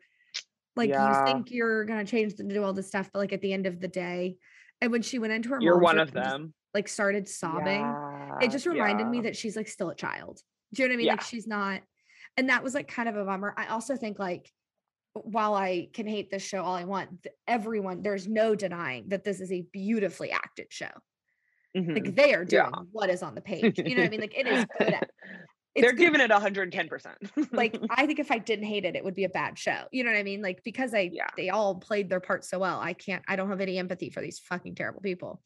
like Yeah. you think you're gonna change and do all this stuff, but like at the end of the day, and when she went into her You're one of and just, them. like started sobbing, Yeah, it just reminded me that she's like still a child. Do you know what I mean? Like she's not, and that was like kind of a bummer. I also think like while I can hate this show all I want, everyone there's no denying that this is a beautifully acted show. Mhm. Like they are doing Yeah. what is on the page. You know what I mean? Like it is good. At, They're good- giving it 110%. like I think if I didn't hate it, it would be a bad show. You know what I mean? Like because I Yeah. they all played their part so well. I can't I don't have any empathy for these fucking terrible people.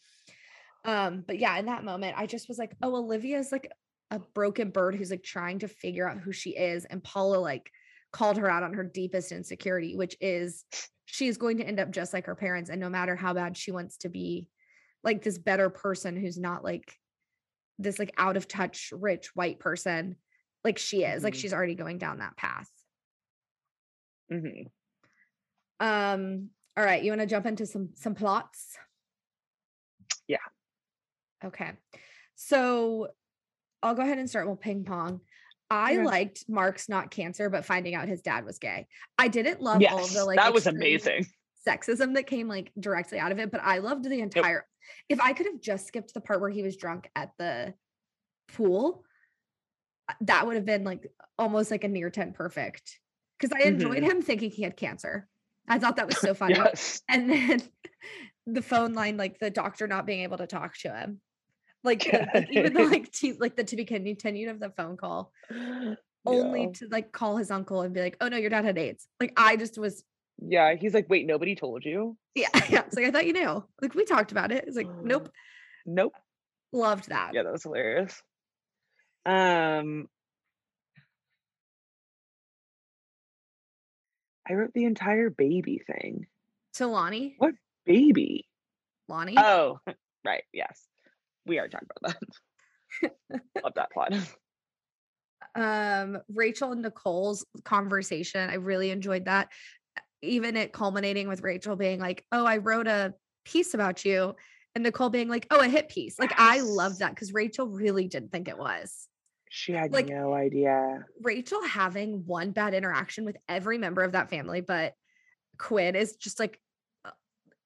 Um, but yeah, in that moment, I just was like, oh, Olivia's like a broken bird who's like trying to figure out who she is. And Paula like called her out on her deepest insecurity, which is she's going to end up just like her parents. And no matter how bad she wants to be like this better person who's not like this like out of touch rich white person like she is like Mhm. she's already going down that path Mhm. um all right you want to jump into some some plots Yeah. okay so i'll go ahead and start with ping pong i Okay. liked mark's not cancer but finding out his dad was gay i didn't love all the like that was amazing. sexism that came like directly out of it but i loved the entire if i could have just skipped the part where he was drunk at the pool that would have been like almost like a near 10 perfect because i enjoyed Mhm. him thinking he had cancer i thought that was so funny Yes. and then the phone line like the doctor not being able to talk to him like, the, like, even the like te- like the to be continued of the phone call only Yeah. to like call his uncle and be like oh no your dad had aids like i just was Yeah, he's like, wait, nobody told you? Yeah, yeah. It's like I thought you knew. Like we talked about it. It's like nope. Nope. Loved that. Yeah, that was hilarious. Um, I wrote the entire baby thing. So Lani, What baby? Lani. Oh, right. Yes, we are talking about that. Love that plot. um Rachel and Nicole's conversation. I really enjoyed that. Even it culminating with Rachel being like, "Oh, I wrote a piece about you." And Nicole being like, "Oh, a hit piece." Like I love that because Rachel really didn't think it was. She had Like- no idea. Rachel having one bad interaction with every member of that family, but Quinn is just like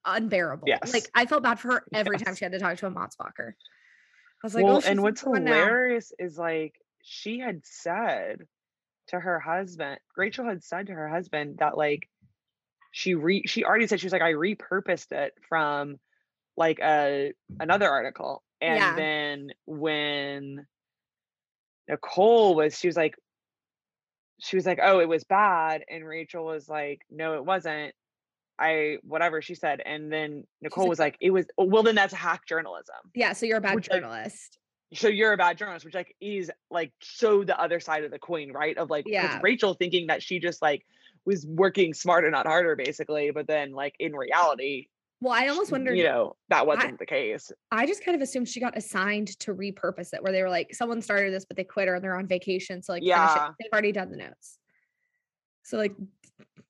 unbearable. Yes. Like I felt bad for her every time she had to talk to a Mossbacher. I was like, oh, well, oh, and what's going now. hilarious is like she had said to her husband, Rachel had said to her husband that like she re she already said she was like I repurposed it from like a another article, and Yeah. then when Nicole was, she was like, she was like, oh, it was bad, and Rachel was like, no, it wasn't. I whatever she said, and then Nicole like, was like, it was. "Oh, Well, then that's hack journalism Yeah, so you're a bad Which, like, journalist. so you're a bad journalist, which like is like so the other side of the coin, right? Of like, Yeah. Rachel thinking that she just like was working smarter, not harder, basically, but then like in reality, Well, I almost wondered. you know, that wasn't the case. I just kind of assumed she got assigned to repurpose it, where they were like, someone started this, but they quit or they're on vacation. So like, Yeah. it. They've already done the notes. So like,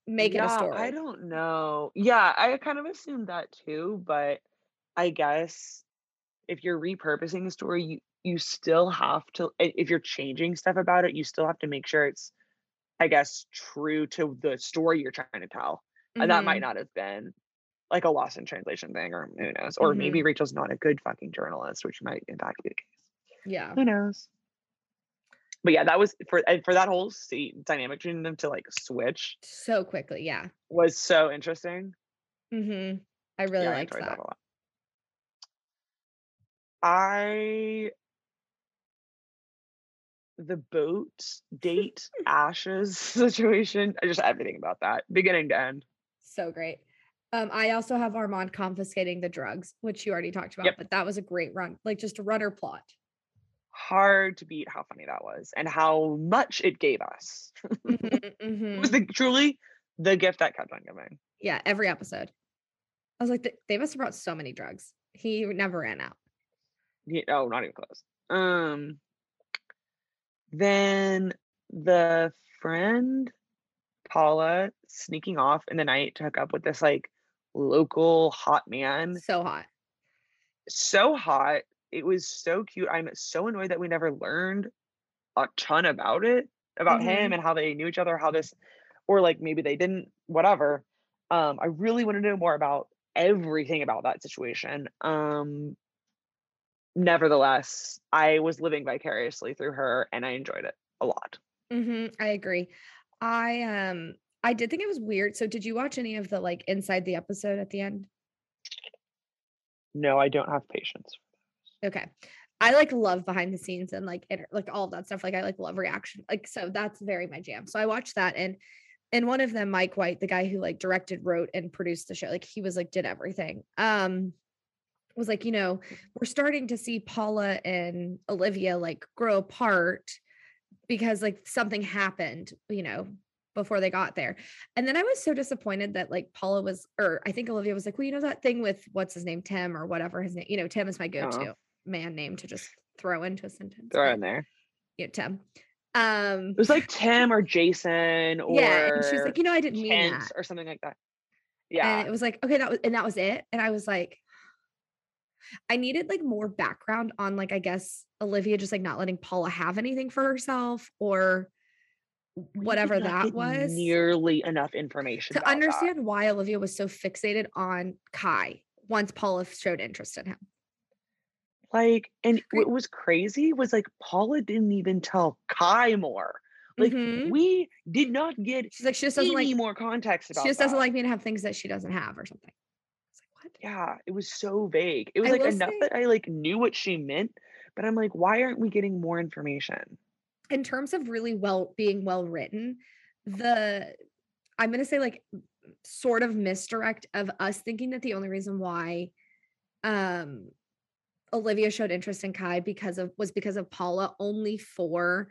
make it a story. I don't know. Yeah, I kind of assumed that too, but I guess if you're repurposing a story, you you still have to if you're changing stuff about it, you still have to make sure it's I guess true to the story you're trying to tell. And that might mm-hmm. not have been like a lost in translation thing, or who knows? Or Mm-hmm. maybe Rachel's not a good fucking journalist, which might in fact be the case. Yeah. Who knows? But yeah, that was for and for that whole scene dynamic between them to like switch So quickly. Yeah. was so interesting. hmm I really yeah, liked I that. that a lot. I the boat date ashes situation. I just everything about that, beginning to end. So great. Um, I also have Armand confiscating the drugs, which you already talked about, Yep. but that was a great run, like just a runner plot. Hard to beat how funny that was and how much it gave us. Mhm, It mhm. was the truly the gift that kept on giving. Yeah, every episode. I was like, "Th- they must have brought so many drugs. He never ran out. Yeah, oh, not even close. Um then the friend Paula sneaking off in the night to hook up with this like local hot man. So hot. So hot. It was so cute. I'm so annoyed that we never learned a ton about it, about him and how they knew each other, how this or like maybe they didn't, whatever. Um, I really want to know more about everything about that situation. Um nevertheless, I was living vicariously through her and I enjoyed it a lot. hmm I agree. I um I did think it was weird. So did you watch any of the like inside the episode at the end? No, I don't have patience. Okay. I like love behind the scenes and like inter- like all of that stuff. Like I like love reaction. Like so that's very my jam. So I watched that and and one of them, Mike White, the guy who like directed, wrote, and produced the show, like he was like did everything. Um was like, you know, we're starting to see Paula and Olivia like grow apart because like something happened, you know, before they got there. And then I was so disappointed that like Paula was, or I think Olivia was like, well, you know, that thing with what's his name, Tim or whatever his name, you know, Tim is my go to man name to just throw into a sentence. Throw in there. Yeah, Tim. Um, It was like Tim or Jason or yeah. And she was like, you know, I didn't mean Kent that. or something like that. And Yeah. it was like, okay, that was, and that was it. And I was like, I needed like more background on like, I guess Olivia just like not letting Paula have anything for herself or whatever that was Nearly enough information to about that. understand why Olivia was so fixated on Kai once Paula showed interest in him. Like, and what was crazy was like Paula didn't even tell Kai more. Like, Mhm. we did not get She's like, she just doesn't any like, more context about she just doesn't like me to have things that she doesn't have or something. Like, what? Yeah, it was so vague. It was I like enough say- that I like knew what she meant, but I'm like, why aren't we getting more information? In terms of really well being well written, the I'm gonna say like sort of misdirect of us thinking that the only reason why um Olivia showed interest in Kai because of was because of Paula only for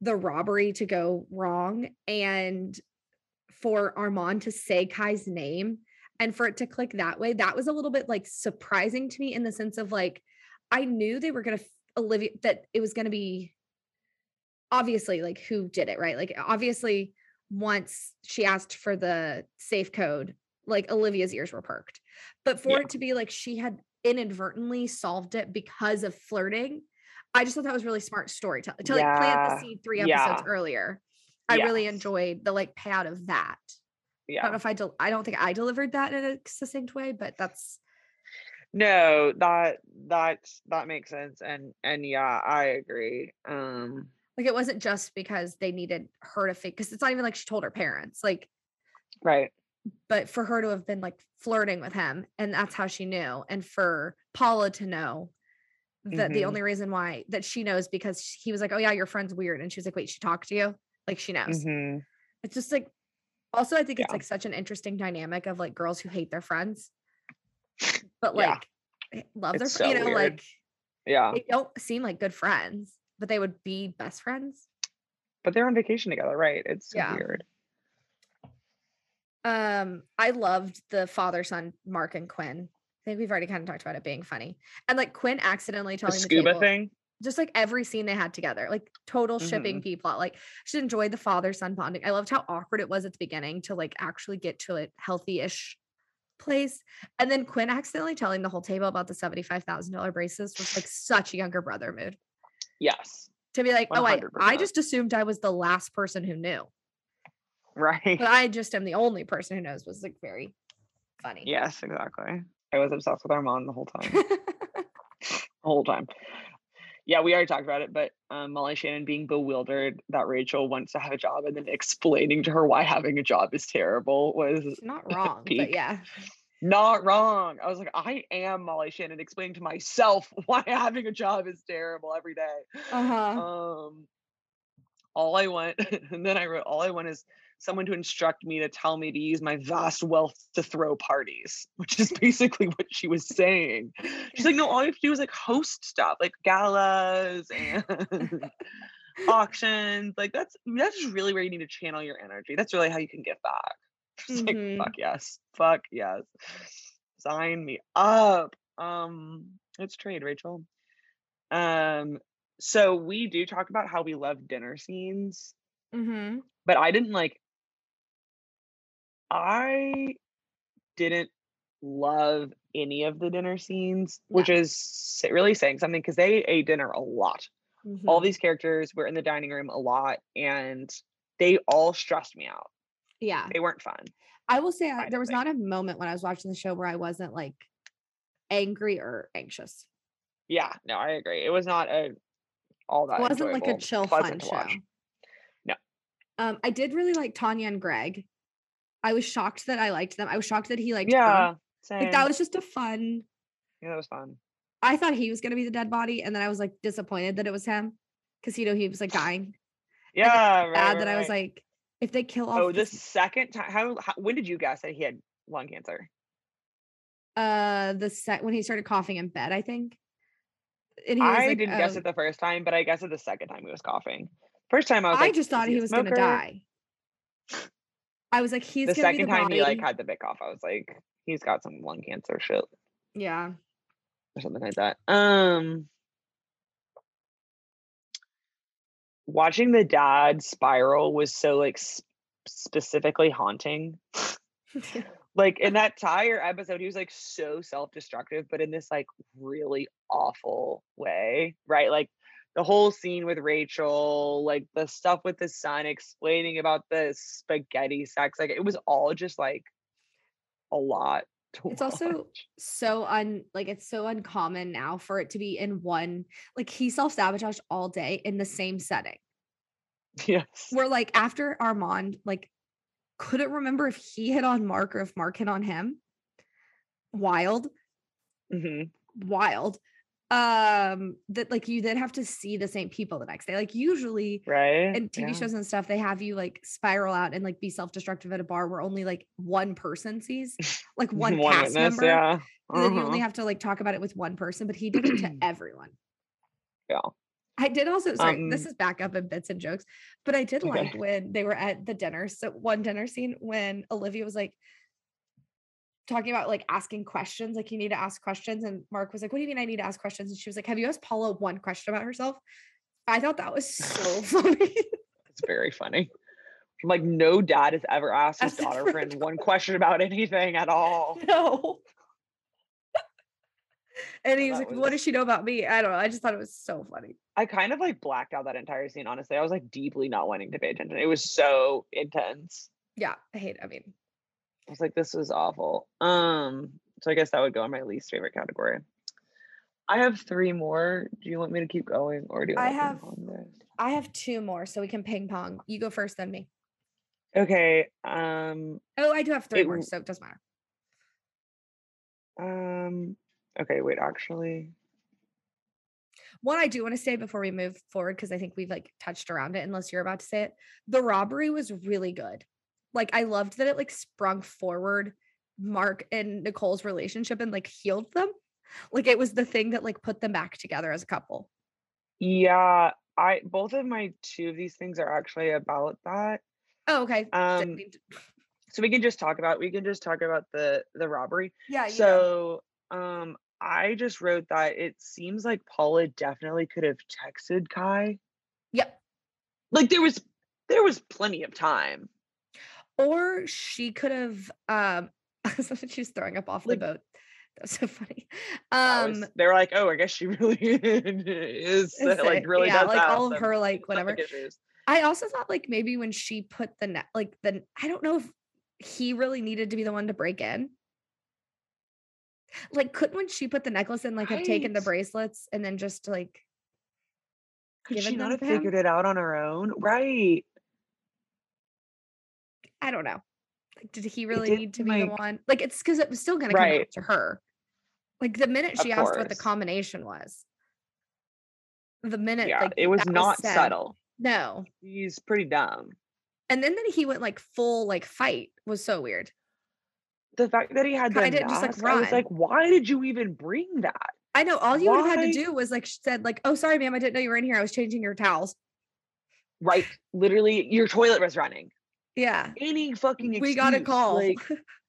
the robbery to go wrong and for Armand to say Kai's name and for it to click that way. That was a little bit like surprising to me in the sense of like I knew they were gonna Olivia that it was gonna be obviously like who did it, right? Like obviously once she asked for the safe code, like Olivia's ears were perked. But for Yeah. it to be like she had inadvertently solved it because of flirting, I just thought that was really smart storytelling to like plant the seed three episodes Yeah. earlier. I really enjoyed the like payout of that. I don't know if I del- I don't think I delivered that in a succinct way, but that's No, that that that makes sense. And and yeah, I agree. Um like it wasn't just because they needed her to fake because it's not even like she told her parents. Like right. but for her to have been like flirting with him and that's how she knew and for paula to know that the Mhm. only reason why that she knows because he was like oh yeah your friend's weird and she was like wait she talked to you like she knows hmm it's just like also i think it's like such an interesting dynamic of like girls who hate their friends but like h- love their It's fr- you know weird. like Yeah. they don't seem like good friends but they would be best friends But they're on vacation together, right? It's so Yeah. weird. Um, I loved the father son Mark and Quinn. I think we've already kind of talked about it being funny, and like Quinn accidentally telling the, scuba table, thing. just like every scene they had together, like total shipping B plot. Like, she enjoyed the father son bonding. I loved how awkward it was at the beginning to like actually get to a healthy ish place, and then Quinn accidentally telling the whole table about the seventy five thousand dollar braces was like such a younger brother mood Yes. to be like, oh, I I just assumed I was the last person who knew, Right. but I just am the only person who knows. Was like very funny. yes, exactly. I was obsessed with Armand the whole time. the whole time. Yeah, we already talked about it, but um, Molly Shannon being bewildered that Rachel wants to have a job and then explaining to her why having a job is terrible was She's not wrong, but yeah. Not wrong. I was like, I am Molly Shannon explaining to myself why having a job is terrible every day. Uh-huh. Um, all I want, and then I wrote, all I want is someone to instruct me to tell me to use my vast wealth to throw parties, which is basically what she was saying. She's like, no, all you have to do is like host stuff, like galas and auctions. Like that's that's just really where you need to channel your energy. That's really how you can give back. It's Mhm. like, fuck yes, fuck yes. Sign me up. Um, let's trade, Rachel. Um, so we do talk about how we love dinner scenes, Mm-hmm. but I didn't like I didn't love any of the dinner scenes, which is really saying something because they ate dinner a lot. Mm-hmm. All these characters were in the dining room a lot and they all stressed me out. Yeah. They weren't fun. I will say I, there was not a moment when I was watching the show where I wasn't like angry or anxious. Yeah, no, I agree. It was not a all that It wasn't like a chill fun to watch. show. No. Um, I did really like Tanya and Greg. I was shocked that I liked them. I was shocked that he liked. Yeah. Like that was just a fun. yeah, that was fun. I thought he was gonna be the dead body, and then I was like disappointed that it was him because you know he was like dying. Yeah, right, Bad right, that I was like, if they kill off oh, the second time. How, how? When did you guess that he had lung cancer? uh the set when he started coughing in bed, I think. And he was I like, didn't guess "Oh, it the first time, but I guessed it the second time he was coughing. First time I was I like, just thought "Is he was gonna die. I was like, he's The second the time body. he like had the big cough, I was like, he's got some lung cancer shit yeah. or something like that. Um, watching the dad spiral was so like s- specifically haunting. like in that entire episode he was like so self-destructive but in this like really awful way right? Like the whole scene with rachel like the stuff with the son explaining about the spaghetti sex like it was all just like a lot It's also so un like it's so uncommon now for it to be in one like he self-sabotaged all day in the same setting. yes Where like after Armand like couldn't remember if he hit on Mark or if Mark hit on him. Wild, hmm wild. Um that like you then have to see the same people the next day like usually right? and TV Yeah. shows and stuff, they have you like spiral out and like be self-destructive at a bar where only like one person sees, like one, cast witness, member. yeah. And then you only Uh-huh. have to like talk about it with one person, but he did it to everyone. Yeah. I did also sorry, this Um, is back up in bits and jokes, but I did Okay. like when they were at the dinner. So one dinner scene when Olivia was like talking about like asking questions, like you need to ask questions. And Mark was like, What do you mean I need to ask questions? And she was like, Have you asked Paula one question about herself? I thought that was so funny. It's very funny. I'm like, no dad has ever asked his daughter friend one question about anything at all. no. and he was like, What does she know about me? I don't know. I just thought it was so funny. I kind of like blacked out that entire scene, honestly. I was like deeply not wanting to pay attention. It was so intense. Yeah, I hate. I mean, I was like, this was awful. Um, so I guess that would go in my least favorite category. I have three more. Do you want me to keep going or do you I have- ping pong this? I have two more, so we can ping pong. You go first, then me. Okay. Um Oh, I do have three It more, so it doesn't matter. um okay, wait, actually. One I do want to say before we move forward, because I think we've like touched around it, unless you're about to say it. The robbery was really good. Like I loved that it like sprung forward Mark and Nicole's relationship and like healed them. Like it was the thing that like put them back together as a couple. Yeah, I both of my two of these things are actually about that. Oh, okay. Um so we can just talk about we can just talk about the the robbery. yeah. So um I just wrote that it seems like Paula definitely could have texted Kai. Yep. Like there was there was plenty of time. Or she could have um she was throwing up off Like- the boat. That's so funny. Um was- they were like, oh, I guess she really is like really Yeah, like, all of her, like, whatever. I also thought like maybe when she put the net like the I don't know if he really needed to be the one to break in. Like couldn't when she put the necklace in like have taken the bracelets and then just like Could she not have him? figured it out on her own? Right. I don't know. Like did he really didn't, need to be the one? Like it's because it was still gonna come Right. back to her. Like the minute Of she asked what the combination was. The minute Yeah, like it was not said, subtle. No. He's pretty dumb. And then then he went like full like fight was so weird. The fact that he had the Kai didn't just, like, mask, I was like, why did you even bring that? I know all you would have had to do was like said like, "Oh, sorry, ma'am, I didn't know you were in here. I was changing your towels." Right. Literally, your toilet was running. Yeah, Any fucking excuse. we got a call. Like,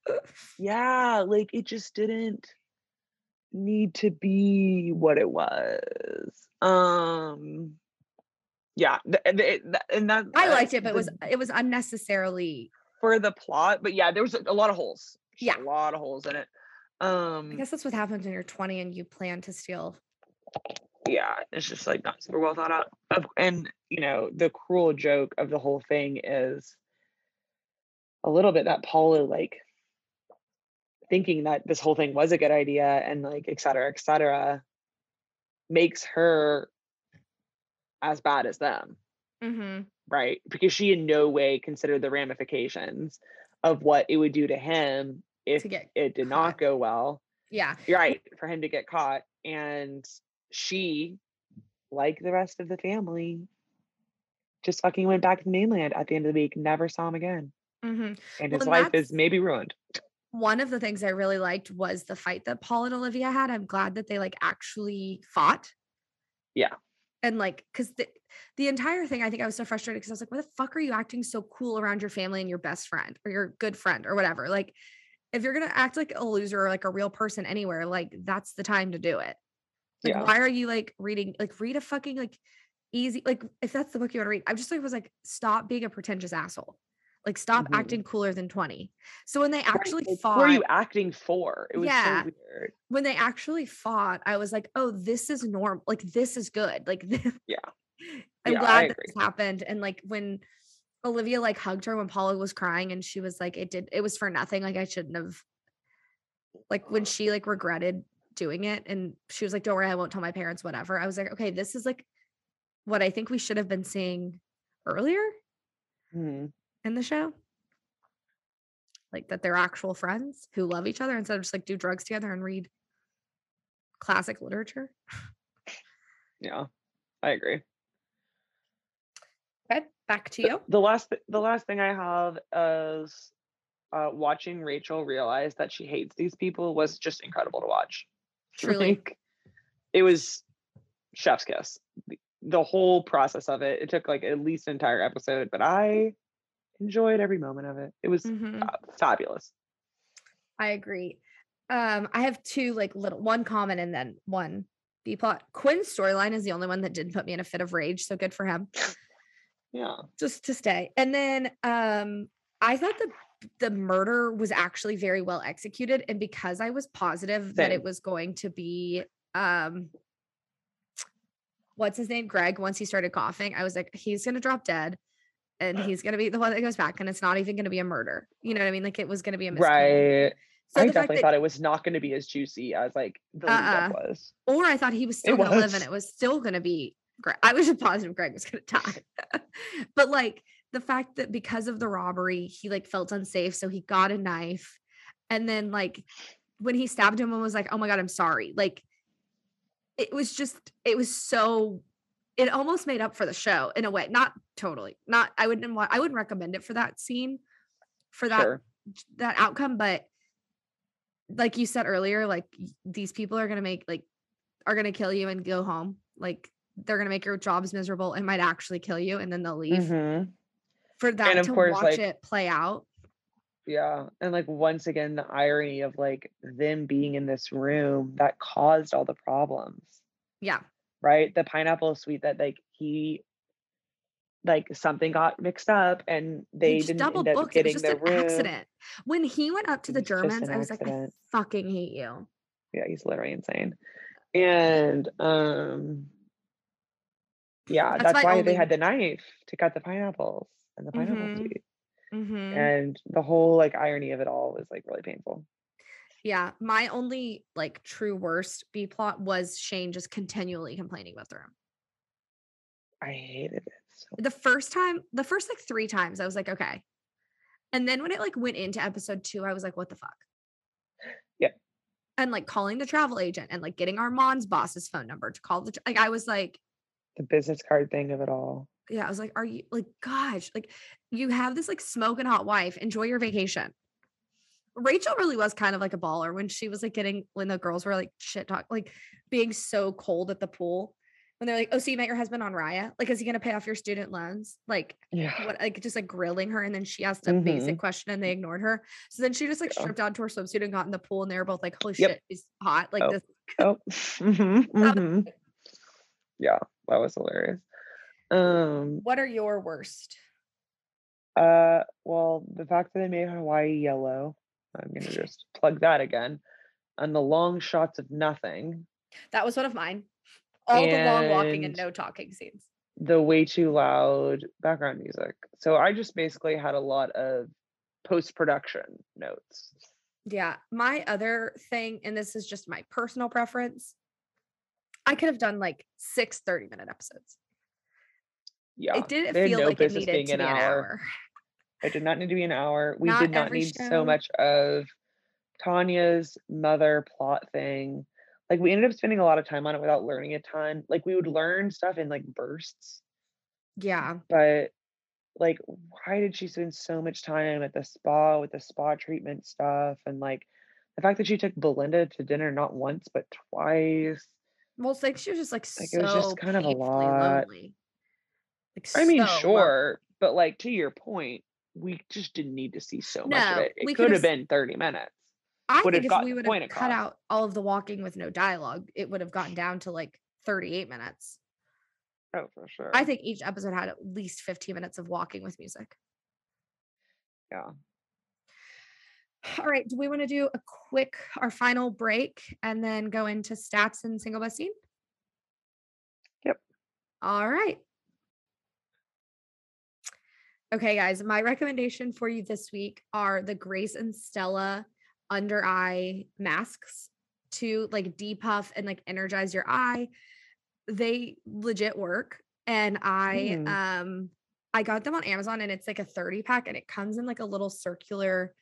yeah, like it just didn't need to be what it was. Um yeah, th- th- th- and that I liked it, but it was it was unnecessarily. for the plot, but yeah, there was a, a lot of holes. Just Yeah. a lot of holes in it. Um I guess that's what happens when you're 20 and you plan to steal. yeah, it's just like not super well thought out. Of- And you know, the cruel joke of the whole thing is a little bit that Paula like thinking that this whole thing was a good idea and like et cetera, et cetera, makes her as bad as them, Mm-hmm. right? Because she in no way considered the ramifications of what it would do to him if To it did not go well. Yeah, You're right, for him to get caught. And she, like the rest of the family, just fucking went back to the mainland at the end of the week, never saw him again. Hmm And his and life is maybe ruined. one of the things I really liked was the fight that Paul and Olivia had. I'm glad that they like actually fought. Yeah. And like, cause the, the entire thing, I think I was so frustrated because I was like, why the fuck are you acting so cool around your family and your best friend or your good friend or whatever? Like, if you're gonna act like a loser or like a real person anywhere, like that's the time to do it. Like, Yeah. why are you like reading, like read a fucking like easy, like if that's the book you want to read, I just like was like, stop being a pretentious asshole. Like stop Mhm. acting cooler than 20. So when they actually Like, fought, Who are you acting for? It was Yeah. so weird. when they actually fought, I was like, oh, this is normal. Like, this is good. Like, this- Yeah. I'm Yeah, glad that this happened. And like, when Olivia like hugged her when Paula was crying, and she was like, it did, it was for nothing. Like, I shouldn't have, like, when she like regretted doing it, and she was like, don't worry, I won't tell my parents, whatever. I was like, okay, this is like what I think we should have been seeing earlier Mhm. In the show. Like that they're actual friends who love each other instead of just like do drugs together and read classic literature. Yeah, I agree. Okay, back to you. the last th- the last thing I have is uh, watching Rachel realize that she hates these people was just incredible to watch. Truly. Like, it was chef's kiss. The, the whole process of it. It took like at least an entire episode, but I enjoyed every moment of it. It was Mhm. uh, fabulous. I agree. Um, I have two like little one comment and then one B plot. Quinn's storyline is the only one that didn't put me in a fit of rage, so good for him. Yeah. Just to stay. And then um I thought the the murder was actually very well executed. And because I was positive that it was going to be um what's his name? Greg, once he started coughing, I was like, he's gonna drop dead and he's gonna be the one that goes back, and it's not even gonna be a murder. You know what I mean? Like it was gonna be a miscarriage. Right. So I definitely that thought it was not going to be as juicy as like the Uh-uh. was. or I thought he was still going to live and it was still going to be Greg. I was just positive Greg was going to die. but like the fact that because of the robbery, he like felt unsafe. So he got a knife. And then like when he stabbed him and was like, oh my God, I'm sorry. Like it was just, it was so, it almost made up for the show in a way. Not totally. Not, I wouldn't, wa- I wouldn't recommend it for that scene, for that Sure. that outcome but like you said earlier like these people are going to make like are going to kill you and go home like they're going to make your jobs miserable and might actually kill you and then they'll leave Mhm. for that of to course, watch like- it play out Yeah. And like once again, the irony of like them being in this room that caused all the problems, yeah right? The pineapple suite that like he like something got mixed up and they didn't double end up booked it was getting just the an room. accident when he went up to the germans i was like i fucking hate you Yeah, he's literally insane. And um yeah, That's that's, why only- they had the knife to cut the pineapples and the pineapple Mhm. suite. Mhm. And the whole like irony of it all was like really painful. Yeah my only like true worst b plot was shane just continually complaining about the room I hated it. So the first time the first like three times i was like okay and then when it like went into episode two i was like what the fuck Yeah. and like calling the travel agent and like getting armand's boss's phone number to call the tr- like i was like the business card thing of it all. yeah i was like are you like gosh like you have this like smoking hot wife enjoy your vacation rachel really was kind of like a baller when she was like getting when the girls were like shit talk like being so cold at the pool when they're like oh so you met your husband on raya like is he going to pay off your student loans like Yeah. what like just like grilling her and then she asked a basic question and they ignored her so then she just like Yeah. stripped down to her swimsuit and got in the pool and they were both like holy Yep. shit he's hot like Oh. this Oh. mhm, mhm. Yeah, that was hilarious. Um what are your worst uh well the fact that they made Hawaii yellow, I'm gonna just plug that again. And the long shots of nothing. that was one of mine all the long walking and And- no talking scenes the way too loud background music. So I just basically had a lot of post production notes. yeah my other thing and this is just my personal preference i could have done like six 30 minute episodes Yeah, it didn't feel no like it needed to an be an hour. hour It did not need to be an hour. We Not did not need show. so much of Tanya's mother plot thing. Like we ended up spending a lot of time on it without learning a ton. Like we would learn stuff in like bursts, yeah but like why did she spend so much time at the spa with the spa treatment stuff and like the fact that she took Belinda to dinner not once but twice. well it's like she was just like, Like, so it was just kind of a lot. lonely like I mean, so lonely. sure, but like to your point, we just didn't need to see so much of No, it. It could have been 30 minutes. I would think if we would have cut across. out all of the walking with no dialogue, it would have gotten down to like 38 minutes. Oh, for sure. I think each episode had at least 15 minutes of walking with music. Yeah. All right. Do we want to do a quick, our final break and then go into stats and single best scene? Yep. All right. Okay, guys, my recommendation for you this week are the Grace and Stella under eye masks to like depuff and like energize your eye. They legit work. And I Mm. um I got them on Amazon and it's like a 30 pack and it comes in like a little circular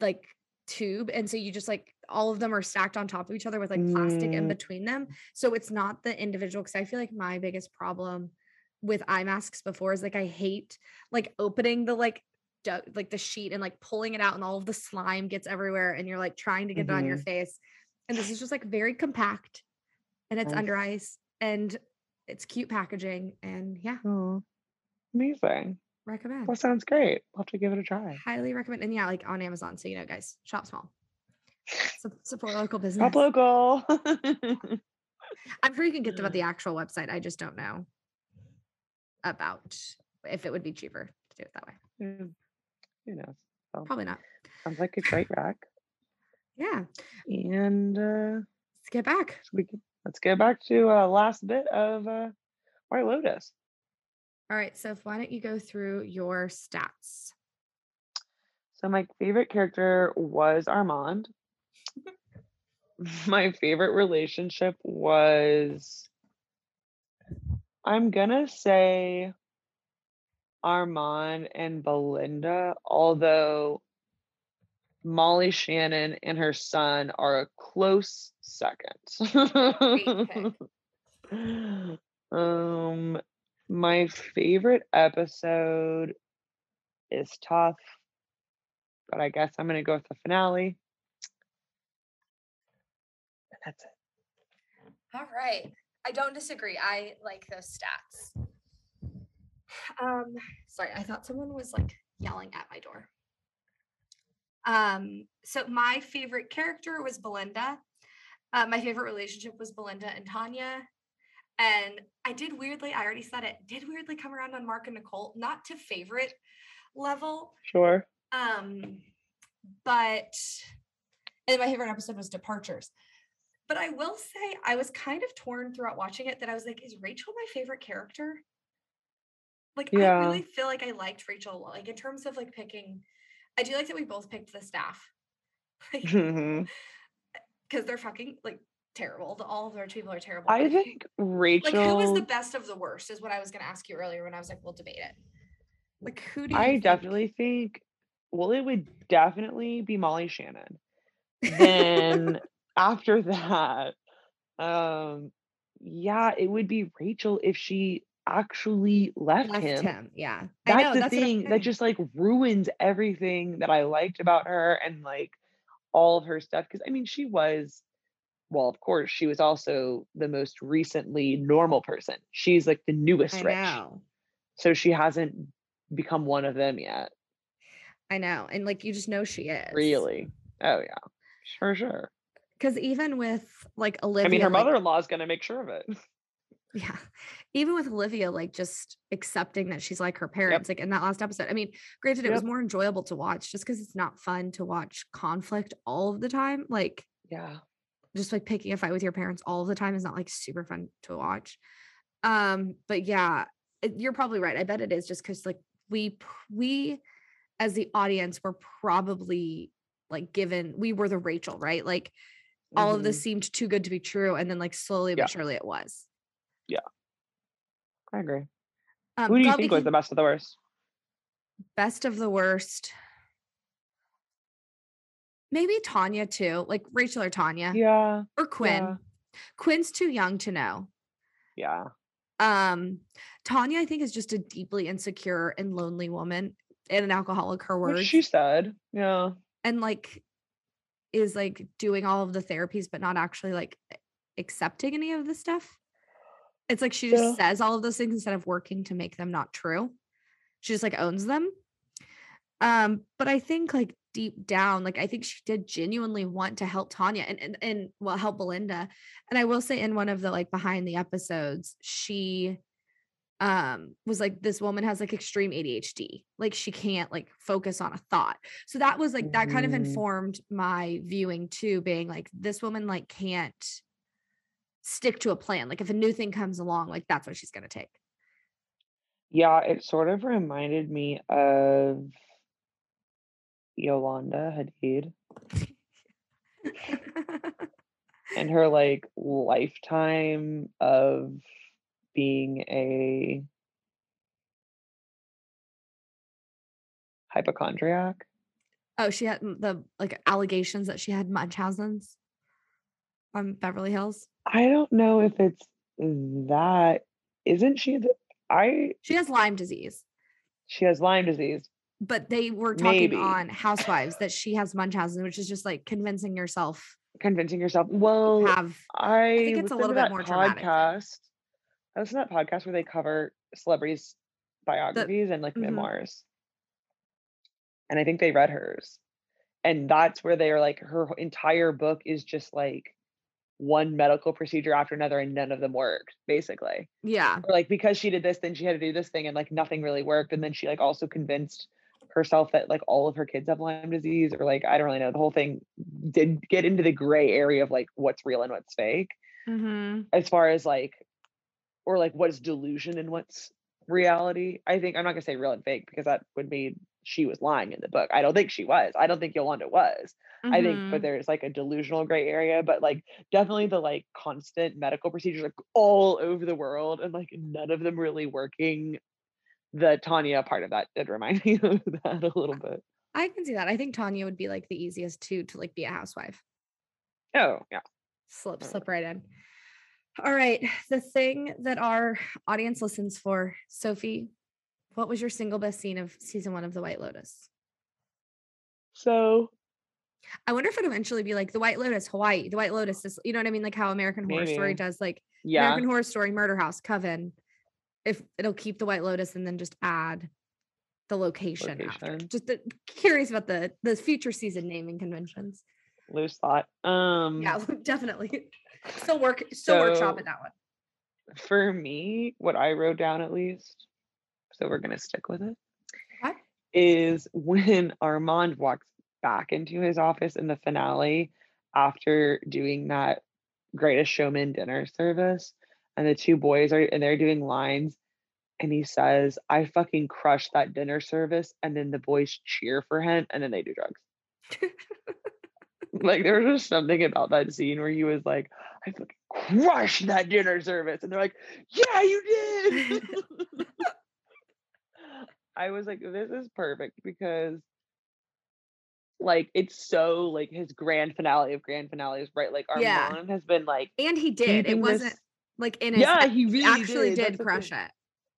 like tube. And so you just like all of them are stacked on top of each other with like plastic in Mm. between them. So it's not the individual because I feel like my biggest problem with eye masks before is like I hate like opening the like du- like the sheet and like pulling it out and all of the slime gets everywhere and you're like trying to get it on your Mhm. face. And this is just like very compact and it's Nice. under ice and it's cute packaging and yeah, Oh, amazing. recommend. That sounds great. I'll have to give it a try. Highly recommend. And yeah, like on Amazon. So you know, guys, shop small. Sup- support local business. Shop local. I'm sure you can get them at the actual website. I just don't know about if it would be cheaper to do it that way. Yeah, Who knows? So, Probably not. sounds like a great rack. Yeah. And uh, Let's get back. we can, let's get back to uh, last bit of uh, White Lotus. All right. So why don't you go through your stats? So my favorite character was Armand. my favorite relationship was I'm gonna say Armand and Belinda, although Molly Shannon and her son are a close second. um my favorite episode is tough, but I guess I'm gonna go with the finale. And that's it. All right. I don't disagree. I like those stats. Um, sorry, I thought someone was like yelling at my door. Um, so my favorite character was Belinda. Uh, my favorite relationship was Belinda and Tanya. And I did weirdly, I already said it, did weirdly come around on Mark and Nicole, not to favorite level, Sure. um, but and my favorite episode was Departures. But I will say I was kind of torn throughout watching it that I was like, is Rachel my favorite character? Like I really feel like I liked Rachel. a lot. Like in terms of like picking, I do like that we both picked the staff. Like because Mhm. they're fucking like terrible. All of their people are terrible. I think Rachel. like who was the best of the worst is what I was gonna ask you earlier when I was like, we'll debate it. Like who do you I think- definitely think. Well, it would definitely be Molly Shannon. Then after that, um, yeah, it would be Rachel if she actually left, left him. him. Yeah. I That's know, the that's thing that just like ruins everything that I liked about her and like all of her stuff. Because I mean, she was, well, of course, she was also the most recently normal person. She's like the newest I rich. know. So she hasn't become one of them yet. I know. And like you just know she is. Really? Oh yeah, for sure. Because even with like Olivia, I mean, her like- mother-in-law is gonna make sure of it. yeah. Even with Olivia, like just accepting that she's like her parents, like in that last episode. I mean, granted, it was more enjoyable to watch just because it's not fun to watch conflict all of the time. Like Yeah. just like picking a fight with your parents all the time is not like super fun to watch. Um, but yeah, it- you're probably right. I bet it is just because like we we as the audience were probably like given we were the Rachel, right? Like all of this Mhm. seemed too good to be true, and then like slowly Yeah. but surely it was. Yeah i agree. Um, Who do you think was the best of the worst? best of the worst? Maybe Tanya too, like Rachel or Tanya Yeah. or Quinn. yeah, Quinn's too young to know. Yeah. um tanya i think is just a deeply insecure and lonely woman and an alcoholic her Which words she said. Yeah. and like is like doing all of the therapies but not actually like accepting any of the stuff. It's like she just Yeah. says all of those things instead of working to make them not true. She just like owns them. Um but i think like deep down like i think she did genuinely want to help tanya and and, and well help belinda. And i will say in one of the like behind the episodes she um was like this woman has like extreme adhd like she can't like focus on a thought. So that was like that kind of Mhm. informed my viewing too being like this woman like can't stick to a plan like if a new thing comes along like that's what she's going to take. Yeah, it sort of reminded me of Yolanda Hadid. And her like lifetime of being a hypochondriac. Oh, she had mm, the like allegations that she had Munchausen's on Beverly Hills. I don't know if it's that. Isn't she? The, I She has Lyme disease, she has Lyme disease. but they were talking Maybe. on Housewives that she has Munchausen, which is just like convincing yourself Convincing yourself. Well, have. I, think it's a little bit more dramatic. I listened to that podcast where they cover celebrities' biographies and like Mhm. memoirs. And I think they read hers. And that's where they are like her entire book is just like one medical procedure after another and none of them worked, basically. Yeah, Or like because she did this, then she had to do this thing and like nothing really worked. And then she like also convinced herself that like all of her kids have Lyme disease or like I don't really know. The whole thing did get into the gray area of like what's real and what's fake hmm as far as like or like what's delusion and what's reality. I think I'm not gonna say real and fake because that would mean she was lying in the book. I don't think she was. I don't think Yolanda was. I think Mm-hmm. but there's like a delusional gray area, but like definitely the like constant medical procedures like all over the world and like none of them really working. The Tanya part of that did remind me of that a little bit. I can see that. I think Tanya would be like the easiest too to like be a housewife. Oh yeah. Slip, slip right in. All right. The thing that our audience listens for, Sophie, what was your single best scene of season one of The White Lotus? So I wonder if it'll eventually be like The White Lotus, Hawaii, The White Lotus. This, you know what I mean? Like how American Horror Story does, like yeah. American Horror Story, Murder House, Coven. If it'll keep The White Lotus and then just add the location, after. Just uh, curious about the the future season naming conventions. Loose thought. Um Yeah, definitely. Still work, still workshop So- at that one. for me, what I wrote down at least, so we're gonna stick with it, Okay. is when Armand walks back into his office in the finale after doing that greatest showman dinner service, and the two boys are and they're doing lines, and he says, I fucking crushed that dinner service, and then the boys cheer for him, and then they do drugs. like there was just something about that scene where he was like, I fucking crushed that dinner service. And they're like, Yeah, you did. I was like, this is perfect because like it's so like his grand finale of grand finales, right? Like Yeah. Armand has been like And he did. It wasn't this- like in his Yeah, he really actually did. did, crush it.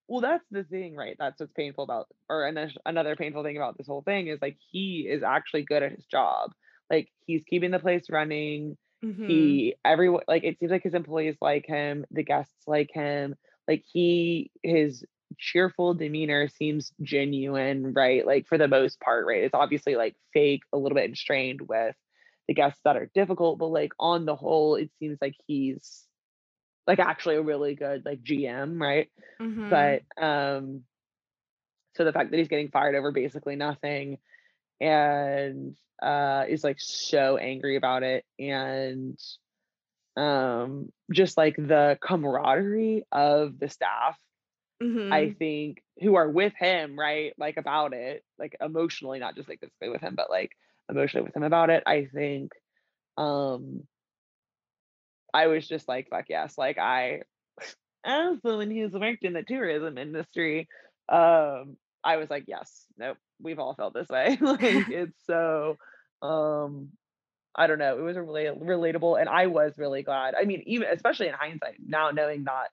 well that's the thing right that's what's painful about or ano- another painful thing about this whole thing is like he is actually good at his job like he's keeping the place running Mhm. he everyone like it seems like his employees like him the guests like him like he his cheerful demeanor seems genuine right like for the most part right it's obviously like fake a little bit strained with the guests that are difficult but like on the whole it seems like he's like actually a really good like gm right Mhm. but um so the fact that he's getting fired over basically nothing and uh is like so angry about it and um just like the camaraderie of the staff i Mhm. think who are with him right like about it like emotionally not just like physically with him but like emotionally with him about it i think um i was just like fuck yes like i also someone who's worked in the tourism industry um i was like yes nope we've all felt this way like it's so um i don't know it was really relatable and i was really glad i mean even especially in hindsight now knowing that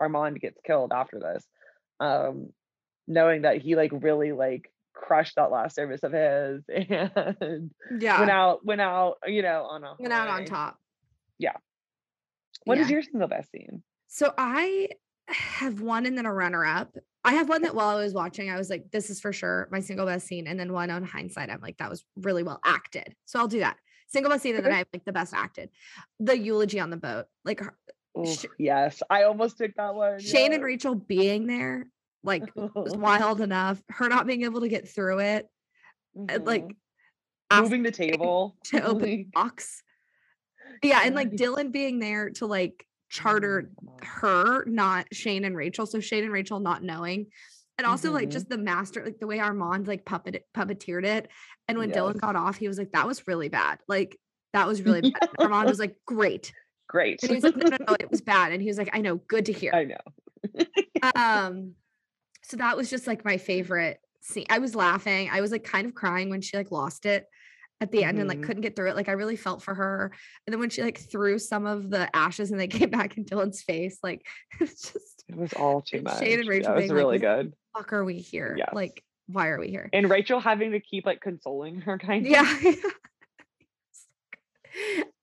armand gets killed after this um knowing that he like really like crushed that last service of his and yeah. went out went out you know on a went out on top yeah What is Yeah. your single best scene So I have one and then a runner up. I have one that while I was watching, I was like, this is for sure my single best scene. And then one on hindsight, I'm like, that was really well acted. So I'll do that. Single best scene, and then I have like the best acted. The eulogy on the boat. Like her- Ooh, Sh- yes i almost took that one Shane and. Rachel being there, like was wild enough. Her not being able to get through it. and, Like Mhm. ask moving the table to open the like, box. Yeah, and like Dillon being there to like charter my God. her, not Shane and Rachel. So Shane and Rachel not knowing. And also like Mhm. just the master, like the way Armand like puppet puppeteered it. And when Dillon got off, he was like, that was really bad. Like that was really bad. And Armand was like, great. great And he was like, no, no, no, it was bad. And he was like, I know, good to hear. i know Um, so that was just like my favorite scene. I was laughing. I was like kind of crying when she like lost it at the end and like Mhm. couldn't get through it. Like I really felt for her. And then when she like threw some of the ashes and they came back in Dillon's face, like it's just It was all too much. Shane and Rachel that was being really "What good. fuck are we here? Yes. Like, why are we here? And Rachel having to keep like consoling her kind of. Yeah.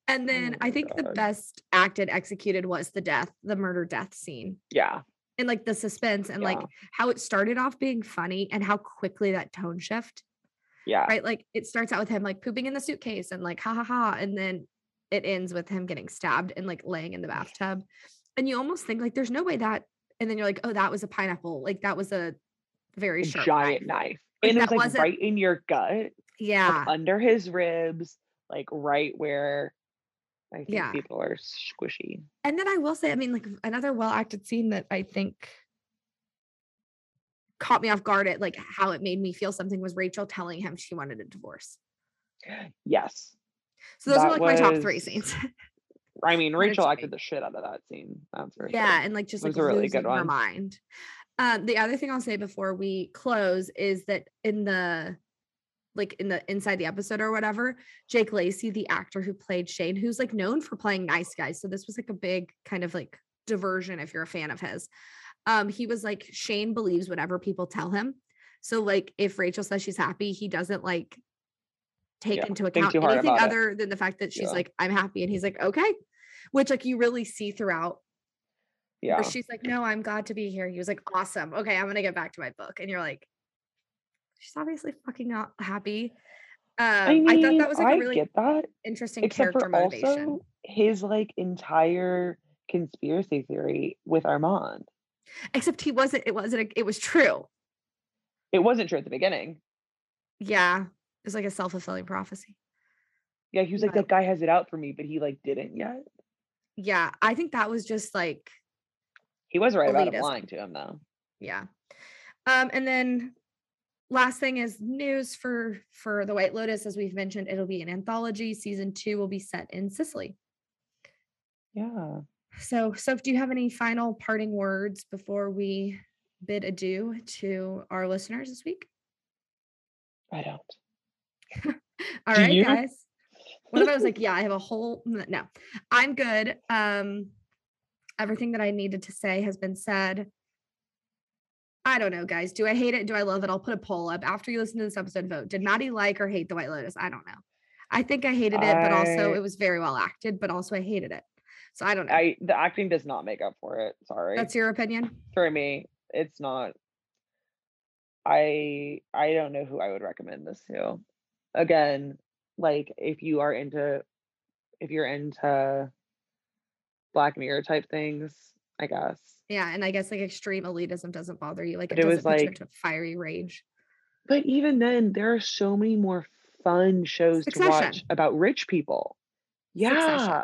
and then Oh I think the best acted executed was the death, the murder death scene. Yeah. And like the suspense and like how it started off being funny and how quickly that tone shift, Yeah. right? Like it starts out with him like pooping in the suitcase and like ha ha ha. And then it ends with him getting stabbed and like laying in the bathtub. And you almost think like there's no way that and then you're like, oh, that was a pineapple. Like that was a very sharp giant knife. knife. Like, and it that was like right in your gut, Yeah. like under his ribs, like right where I think Yeah. people are squishy. And then I will say, I mean, like another well acted scene that I think caught me off guard at like how it made me feel something was Rachel telling him she wanted a divorce. Yes. So those are That like my top three scenes. I mean, Rachel acted the shit out of that scene. That's for yeah, sure. and like just It like a really good her one. mind. Um, the other thing I'll say before we close is that in the like in the inside the episode or whatever, Jake Lacy, the actor who played Shane, who's like known for playing nice guys. So this was like a big kind of like diversion if you're a fan of his. Um, he was like Shane believes whatever people tell him. So like if Rachel says she's happy, he doesn't like take Yeah, into account anything about it. other than the fact that she's Yeah. like, I'm happy. And he's like, okay. Which like you really see throughout Yeah. where she's like, no, I'm glad to be here. He was like, awesome. Okay, I'm gonna get back to my book. And you're like, she's obviously fucking not happy. Um, I I, thought that was like I a really interesting Except character motivation. also his like entire conspiracy theory with Armand. Except he wasn't, it wasn't, a, it was true. It wasn't true at the beginning. Yeah. It was like a self-fulfilling prophecy. Yeah, he was like, that guy has it out for me, but he like didn't yet. Yeah. I think that was just like, He was right about him lying to him though. yeah. Um, and then last thing is news for for the White Lotus, as we've mentioned, it'll be an anthology. Season two will be set in Sicily. Yeah. So, Soph, do you have any final parting words before we bid adieu to our listeners this week? I don't. All Do right, you? guys. What if I was like, yeah, I have a whole no. I'm good. Um everything that I needed to say has been said. I don't know, guys. Do I hate it? Do I love it? I'll put a poll up after you listen to this episode. Vote. Did Maddie like or hate the White Lotus? I don't know. I think I hated it, but also it was very well acted, but also I hated it. So I don't know. I the acting does not make up for it. Sorry. That's your opinion. for me. It's not. I I don't know who I would recommend this to. Again, like if you are into if you're into Black Mirror type things, I guess. Yeah, and I guess like extreme elitism doesn't bother you. Like But it it was doesn't put you like- into fiery rage. But even then, there are so many more fun shows to watch about rich people. Succession.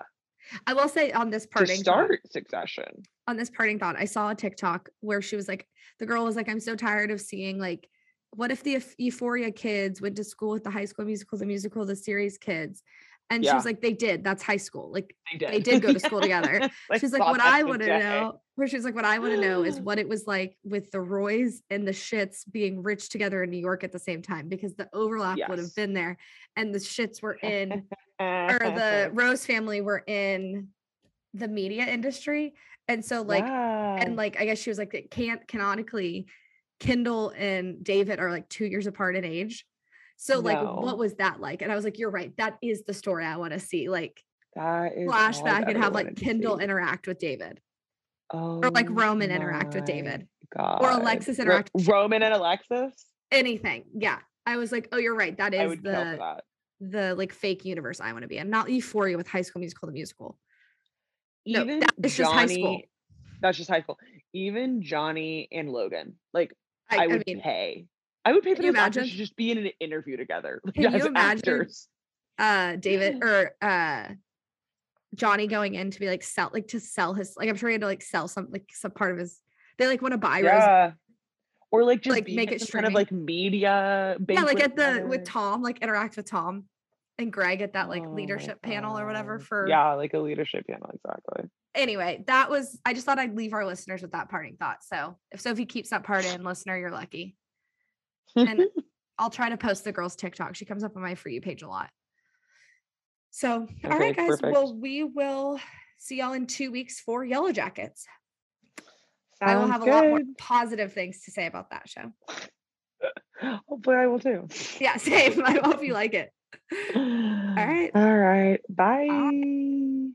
I will say on this to parting thought- start Succession. on this parting thought, I saw a TikTok where she was like, the girl was like, I'm so tired of seeing like, what if the Euphoria kids went to school with the High School Musical, the musical, the series kids? And she was like, they did. That's high school. Like They did. they did go to school together. she's like, what I want to know, where she's like, what I want to know is what it was like with the Roys and the Schitts being rich together in New York at the same time, because the overlap would have been there. And the Schitts were in, or the Rose family were in the media industry. And so, like, Yeah. and like I guess she was like it can't canonically Kendall and David are like two years apart in age. So like No. what was that like? And I was like, you're right. That is the story I want to see. Like that is I've flashback and have like Kendall interact with David. Oh, like Roman interact with David. God. Alexis Ro- interact with Roman and Alexis. Anything. Yeah. I was like, oh, you're right. That I is would kill for the that. the like fake universe I want to be in. Not euphoria with high school musical the musical. No, Even that is just high school. That's just high school. Even Johnny and Logan, like I, I, I would mean, pay. I would pay for Can you those actors imagine? to just be in an interview together Can you imagine? actors. uh David or uh Johnny going in to be like sell like to sell his like I'm sure he had to like sell some like some part of his they like want to buy Rose. Yeah. Or like just Like, make it kind of like media. Yeah, like at the with. Tom, like interact with Tom and Greg at that like Oh leadership panel or whatever for yeah, like a leadership panel, exactly. anyway, that was I just thought I'd leave our listeners with that parting thought. So if Sophie keeps that part in, listener, you're lucky. And I'll try to post the girl's TikTok. She comes up on my for you page a lot. So, all Okay, right, guys. perfect. Well, we will see y'all in two weeks for Yellowjackets. I will Sounds have a lot more positive things to say about that show. Hopefully, I will too. Yeah, same. I hope you like it. All right. All right. Bye.